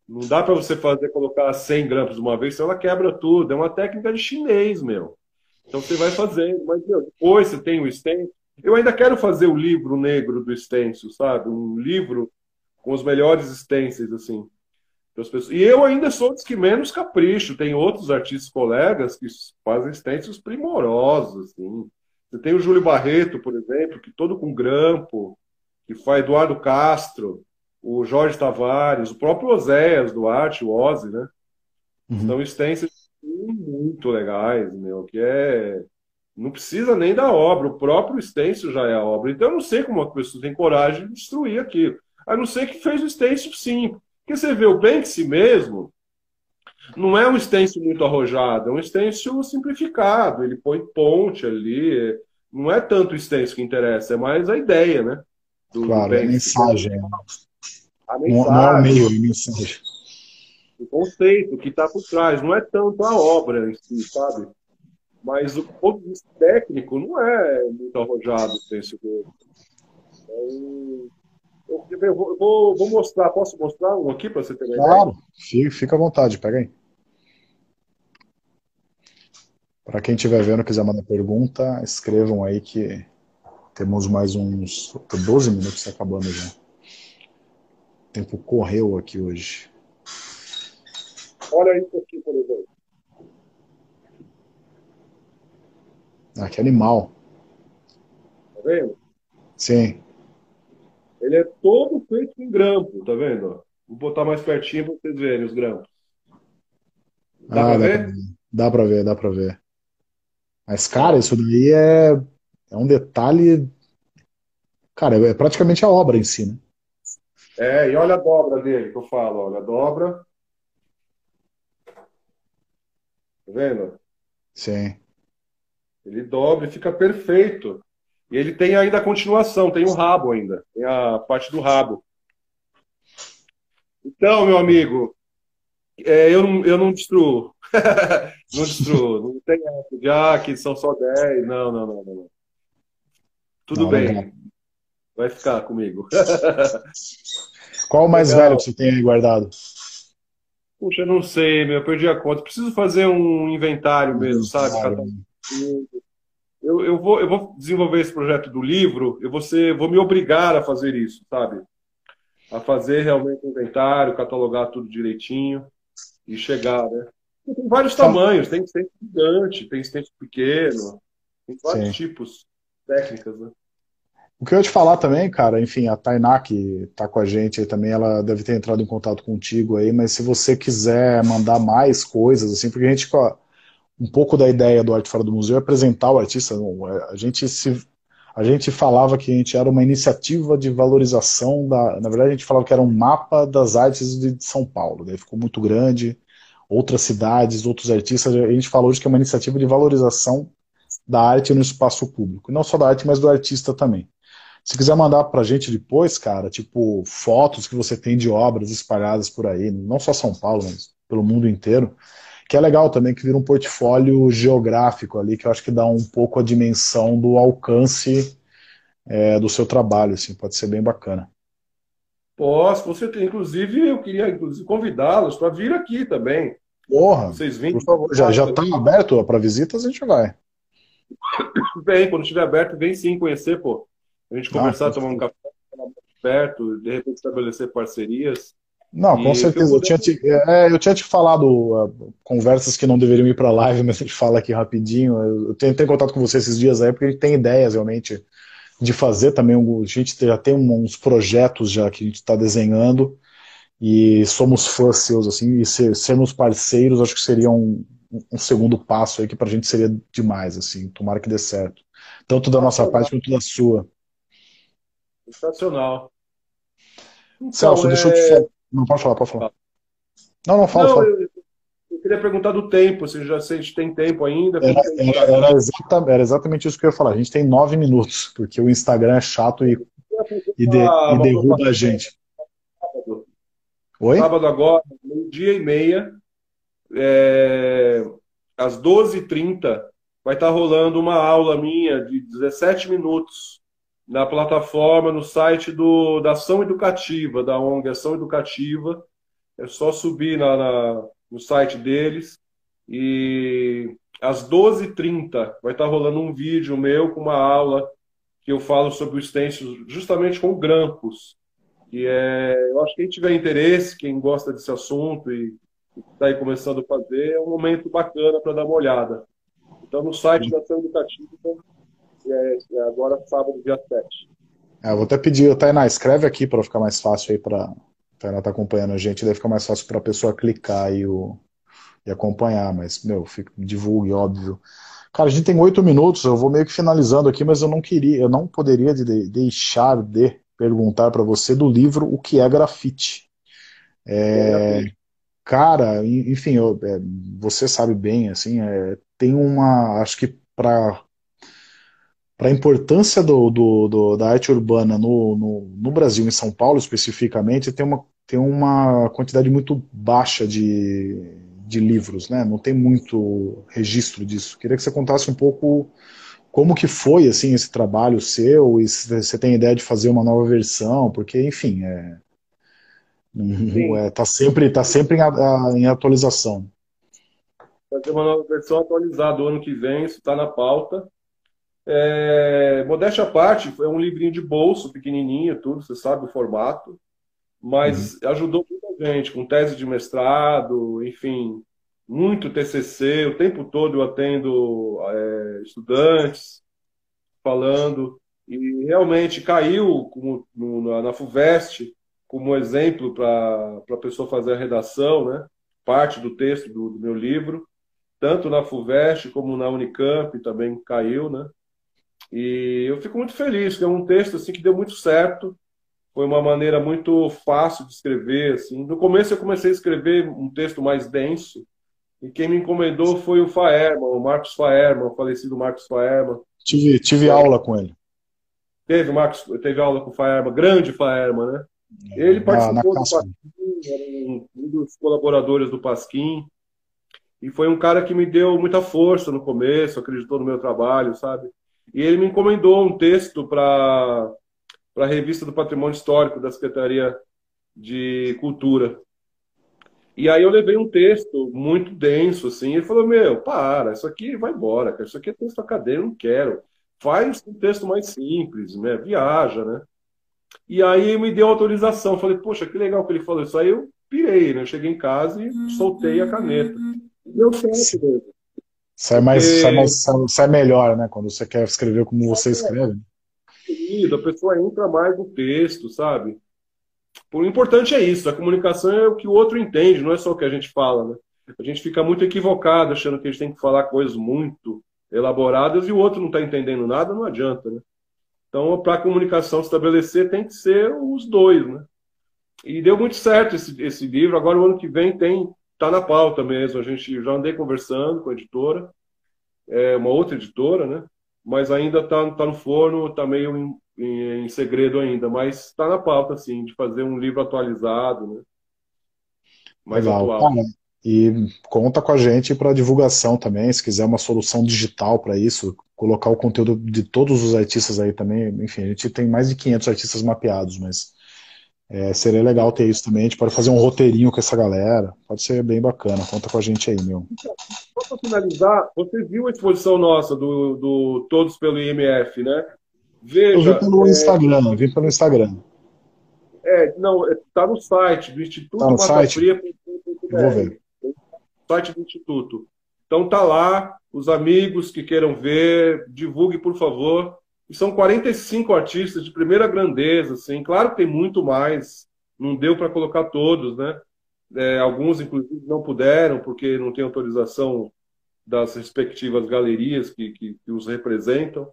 Não dá para você fazer colocar 100 grampos de uma vez, senão ela quebra tudo. É uma técnica de chinês, meu. Então você vai fazendo. Mas, meu, depois você tem o stencil. Eu ainda quero fazer o livro negro do stencil, sabe? Um livro com os melhores stencils, assim. E eu ainda sou dos que menos capricho. Tem outros artistas colegas que fazem stencils primorosos, assim. Você tem o Júlio Barreto, por exemplo, que todo com grampo, que faz Eduardo Castro, o Jorge Tavares, o próprio Oséias Duarte, o Ozzy, né? Uhum. São stencils muito legais, meu, que é... Não precisa nem da obra, o próprio stencil já é a obra. Então eu não sei como a pessoa tem coragem de destruir aquilo. A não ser que fez o stencil sim. Porque você vê o Banksy mesmo, não é um stencil muito arrojado, é um stencil simplificado. Ele põe ponte ali. Não é tanto o stencil que interessa, é mais a ideia, né? Do, claro, do a mensagem. A mensagem. Não, não é o meio, é a mensagem. O conceito que está por trás, não é tanto a obra em si, sabe? Mas o ponto de vista técnico não é muito arrojado o stencil dele. Então, eu, eu vou, vou, mostrar, posso mostrar um aqui para você ter Claro, ideia? fica à vontade, pega aí. Para quem estiver vendo quiser mandar pergunta, escrevam aí que temos mais uns 12 minutos acabando já. O tempo correu aqui hoje. Olha isso aqui, por exemplo. Ah, que animal. Tá vendo? Sim. Ele é todo feito com grampo, tá vendo? Vou botar mais pertinho para vocês verem os grampos. Dá ah, pra ver? Dá pra ver, dá pra ver. Mas, cara, isso daí é, é um detalhe. Cara, é praticamente a obra em si, né? É, e olha a dobra dele que eu falo, olha a dobra. Tá vendo? Sim. Ele dobra e fica perfeito. E ele tem ainda a continuação, tem o rabo ainda, tem a parte do rabo. Então, meu amigo, é, eu, não, eu não destruo. não destruo. Não tem essa de, ah, que são só 10. Não, não, não, não. Tudo não, bem. Vai ficar comigo. Qual o mais Legal. velho que você tem aí guardado? Puxa, eu não sei, meu, eu perdi a conta. Preciso fazer um inventário mesmo, sabe? Cada... Eu, eu, vou, eu vou desenvolver esse projeto do livro, eu vou, ser, vou me obrigar a fazer isso, sabe? A fazer realmente um inventário, catalogar tudo direitinho e chegar, né? Tem vários tamanhos, tem estente gigante, tem estente pequeno, tem vários Sim. tipos, técnicas, né? O que eu ia te falar também, cara, enfim, a Tainá que tá com a gente aí também, ela deve ter entrado em contato contigo aí, mas se você quiser mandar mais coisas, assim, porque a gente, um pouco da ideia do Arte Fora do Museu é apresentar o artista. É, a gente se a gente falava que a gente era uma iniciativa de valorização da, na verdade a gente falava que era um mapa das artes de São Paulo, daí ficou muito grande, outras cidades, outros artistas, a gente falou hoje que é uma iniciativa de valorização da arte no espaço público, não só da arte, mas do artista também. Se quiser mandar pra gente depois, cara, tipo fotos que você tem de obras espalhadas por aí, não só São Paulo, mas pelo mundo inteiro, que é legal também, que vira um portfólio geográfico ali, que eu acho que dá um pouco a dimensão do alcance é, do seu trabalho, assim, pode ser bem bacana. Posso, com certeza. Inclusive, eu queria convidá-los para vir aqui também. Porra, Vocês vêm, por favor. Já, já tá aberto para visitas, a gente vai. Vem, quando estiver aberto, vem sim conhecer, pô. A gente conversar, ah, tomar um café, perto, de repente estabelecer parcerias. Não, com certeza. Eu tinha, te, é, eu tinha te falado uh, conversas que não deveriam ir para live, mas a gente fala aqui rapidinho. Eu tenho, tenho contato com você esses dias aí, porque a gente tem ideias realmente de fazer também. A gente já tem uns projetos já que a gente está desenhando e somos fãs seus, assim, e ser, sermos parceiros acho que seria um, um segundo passo aí que para a gente seria demais, assim. Tomara que dê certo. Tanto da nossa parte quanto da sua. Sensacional. Então, Celso, é... deixa eu te falar. Não, pode falar, pode falar. Não, não, fala, não, fala. Eu, eu, queria perguntar do tempo, se já gente tem tempo ainda. Era, era, era, exatamente, era, exatamente isso que eu ia falar. A gente tem nove minutos, porque o Instagram é chato e, e, de, e derruba a gente. Sábado. Oi? Sábado agora, meio-dia e meia, é, às 12h30, vai estar rolando uma aula minha de 17 minutos na plataforma, no site do, da Ação Educativa, da ONG Ação Educativa. É só subir na, na no site deles e às 12h30 vai estar rolando um vídeo meu com uma aula que eu falo sobre o stencil justamente com grampos. E é, eu acho que quem tiver interesse, quem gosta desse assunto e está aí começando a fazer, é um momento bacana para dar uma olhada. Então, no site da Ação Educativa, é, é agora sábado, dia 7. É, vou até pedir, Tainá, escreve aqui para ficar mais fácil aí para ela tá acompanhando a gente, daí fica mais fácil para a pessoa clicar e, o, e acompanhar, mas, meu, fica, divulgue, óbvio. Cara, a gente tem oito minutos, eu vou meio que finalizando aqui, mas eu não queria, eu não poderia de, deixar de perguntar para você do livro O que é grafite. É, cara, enfim, eu, é, você sabe bem, assim, é, tem uma, acho que para para a importância do, do, do, da arte urbana no, no, no, Brasil, em São Paulo especificamente, tem uma, tem uma quantidade muito baixa de, de livros, né? Não tem muito registro disso. Queria que você contasse um pouco como que foi assim esse trabalho seu e se você tem ideia de fazer uma nova versão, porque enfim, é, é tá sempre tá sempre em, em atualização. Fazer uma nova versão atualizada o ano que vem, isso está na pauta. É, modéstia à parte, é um livrinho de bolso, pequenininho, tudo, você sabe o formato, mas uhum. ajudou muita gente, com tese de mestrado, enfim, muito TCC, o tempo todo eu atendo é, estudantes falando, e realmente caiu como, no, na FUVEST como exemplo para a pessoa fazer a redação, né? parte do texto do, do meu livro, tanto na FUVEST como na Unicamp também caiu, né? E eu fico muito feliz, que é um texto assim que deu muito certo. Foi uma maneira muito fácil de escrever, assim. No começo eu comecei a escrever um texto mais denso, e quem me encomendou foi o Faerman, o Marcos Faerman, o falecido Marcos Faerman. Tive, tive aula com ele. Teve, Marcos, teve aula com o Faerman, grande Faerman, né? Ele participou na, na do Pasquim, era um, um dos colaboradores do Pasquim, e foi um cara que me deu muita força no começo, acreditou no meu trabalho, sabe? E ele me encomendou um texto para a revista do Patrimônio Histórico da Secretaria de Cultura. E aí eu levei um texto muito denso, assim, e ele falou, meu, para, isso aqui vai embora, cara. isso aqui é texto acadêmico, não quero. Faz um texto mais simples, né? Viaja, né? E aí me deu autorização. Falei, poxa, que legal que ele falou isso. Aí eu pirei, né? Eu cheguei em casa e soltei a caneta. Deu certo mesmo. Sai, mais, Porque... sai, mais, sai, melhor, né? Quando você quer escrever como você escreve. A pessoa entra mais no texto, sabe? O importante é isso, a comunicação é o que o outro entende, não é só o que a gente fala, né? A gente fica muito equivocado achando que a gente tem que falar coisas muito elaboradas e o outro não está entendendo nada, não adianta, né? Então, para a comunicação se estabelecer, tem que ser os dois, né? E deu muito certo esse, esse livro. Agora, o ano que vem, tem tá na pauta mesmo. A gente já andei conversando com a editora, é uma outra editora, né? Mas ainda tá, tá no forno, tá meio em, em, em segredo ainda. Mas está na pauta, assim, de fazer um livro atualizado, né? Mais Legal. atual. E conta com a gente para divulgação também, se quiser uma solução digital para isso, colocar o conteúdo de todos os artistas aí também. Enfim, a gente tem mais de 500 artistas mapeados, mas é, seria legal ter isso também. A gente pode fazer um roteirinho com essa galera. Pode ser bem bacana. Conta com a gente aí, meu. Só para finalizar, você viu a exposição nossa do, do Todos pelo IMF, né? Veja, eu vi pelo é... Instagram, vi pelo Instagram. É, não, está no site do Instituto tá no Mata Fria. Vou ver site do Instituto. Então tá lá, os amigos que queiram ver, divulgue, por favor. E são 45 artistas de primeira grandeza, assim. Claro que tem muito mais, não deu para colocar todos, né? É, alguns, inclusive, não puderam, porque não tem autorização das respectivas galerias que, que, que os representam.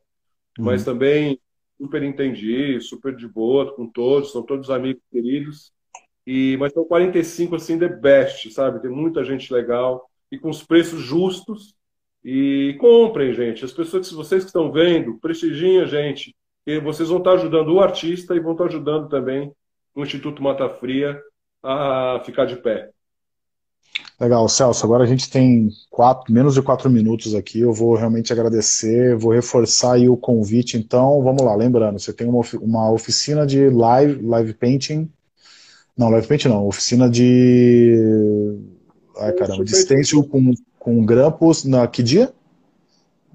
Uhum. Mas também super entendi, super de boa com todos, são todos amigos queridos. E, mas são 45 assim, the best, sabe? Tem muita gente legal e com os preços justos. E comprem, gente. As pessoas, se vocês que estão vendo, prestigiem a gente. E vocês vão estar ajudando o artista e vão estar ajudando também o Instituto Mata Fria a ficar de pé. Legal, Celso. Agora a gente tem quatro, menos de quatro minutos aqui. Eu vou realmente agradecer, vou reforçar aí o convite. Então, vamos lá. Lembrando, você tem uma, uma oficina de live, live painting. Não, live painting não. Oficina de. Ai, caramba, de stencil com, com grampos. Na que dia?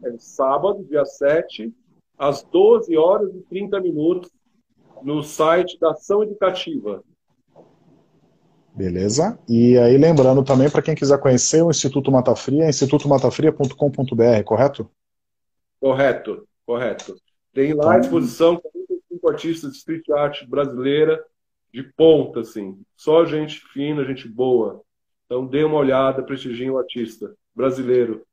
É sábado, dia 7, às 12 horas e 30 minutos, no site da Ação Educativa. Beleza? E aí, lembrando também, para quem quiser conhecer o Instituto Mata Fria, institutomatafria.com.br, correto? Correto, correto. Tem lá à então- disposição 45 artistas de street art brasileira de ponta, assim. Só gente fina, gente boa. Então dê uma olhada, prestigiem o artista brasileiro.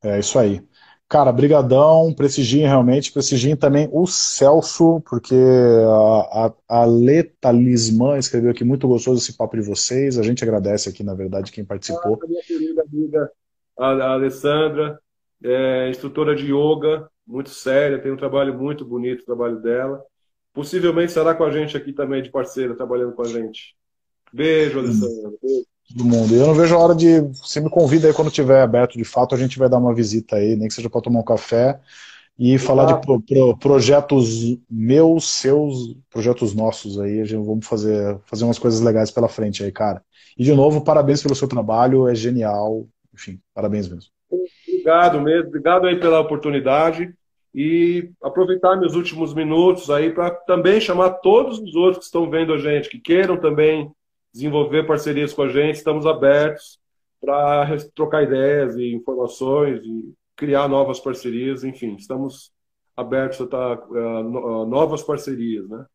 É isso aí. Cara, brigadão, prestigiem realmente, prestigiem também o Celso, porque a, a, a Letalismã escreveu aqui muito gostoso esse papo de vocês, a gente agradece aqui, na verdade, quem participou. A minha querida amiga, a, a Alessandra, é, instrutora de yoga, muito séria, tem um trabalho muito bonito, o trabalho dela. Possivelmente estará com a gente aqui também, de parceira, trabalhando com a gente. Beijo, Alessandra. Beijo do mundo. E eu não vejo a hora de. Você me convida aí quando tiver aberto de fato, a gente vai dar uma visita aí, nem que seja para tomar um café e falar de pro, pro, projetos meus, seus, projetos nossos aí. A gente vamos fazer, fazer umas coisas legais pela frente aí, cara. E de novo, parabéns pelo seu trabalho, é genial. Enfim, parabéns mesmo. Obrigado mesmo, obrigado aí pela oportunidade e aproveitar meus últimos minutos aí para também chamar todos os outros que estão vendo a gente, que queiram também desenvolver parcerias com a gente, estamos abertos para trocar ideias e informações e criar novas parcerias, enfim, estamos abertos a uh, novas parcerias, né?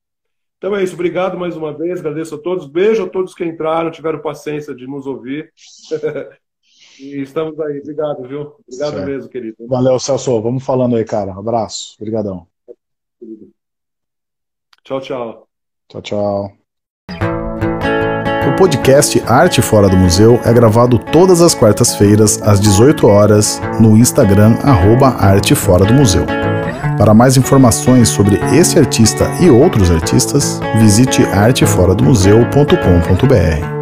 Então é isso, obrigado mais uma vez, agradeço a todos, beijo a todos que entraram, tiveram paciência de nos ouvir. e estamos aí, obrigado, viu? Obrigado certo. mesmo, querido. Valeu, Celso, vamos falando aí, cara. Abraço, obrigadão. Tchau, tchau. Tchau, tchau. Podcast Arte Fora do Museu é gravado todas as quartas-feiras, às 18 horas, no Instagram, arroba Arte Fora do Museu. Para mais informações sobre esse artista e outros artistas, visite arteforadomuseu.com.br.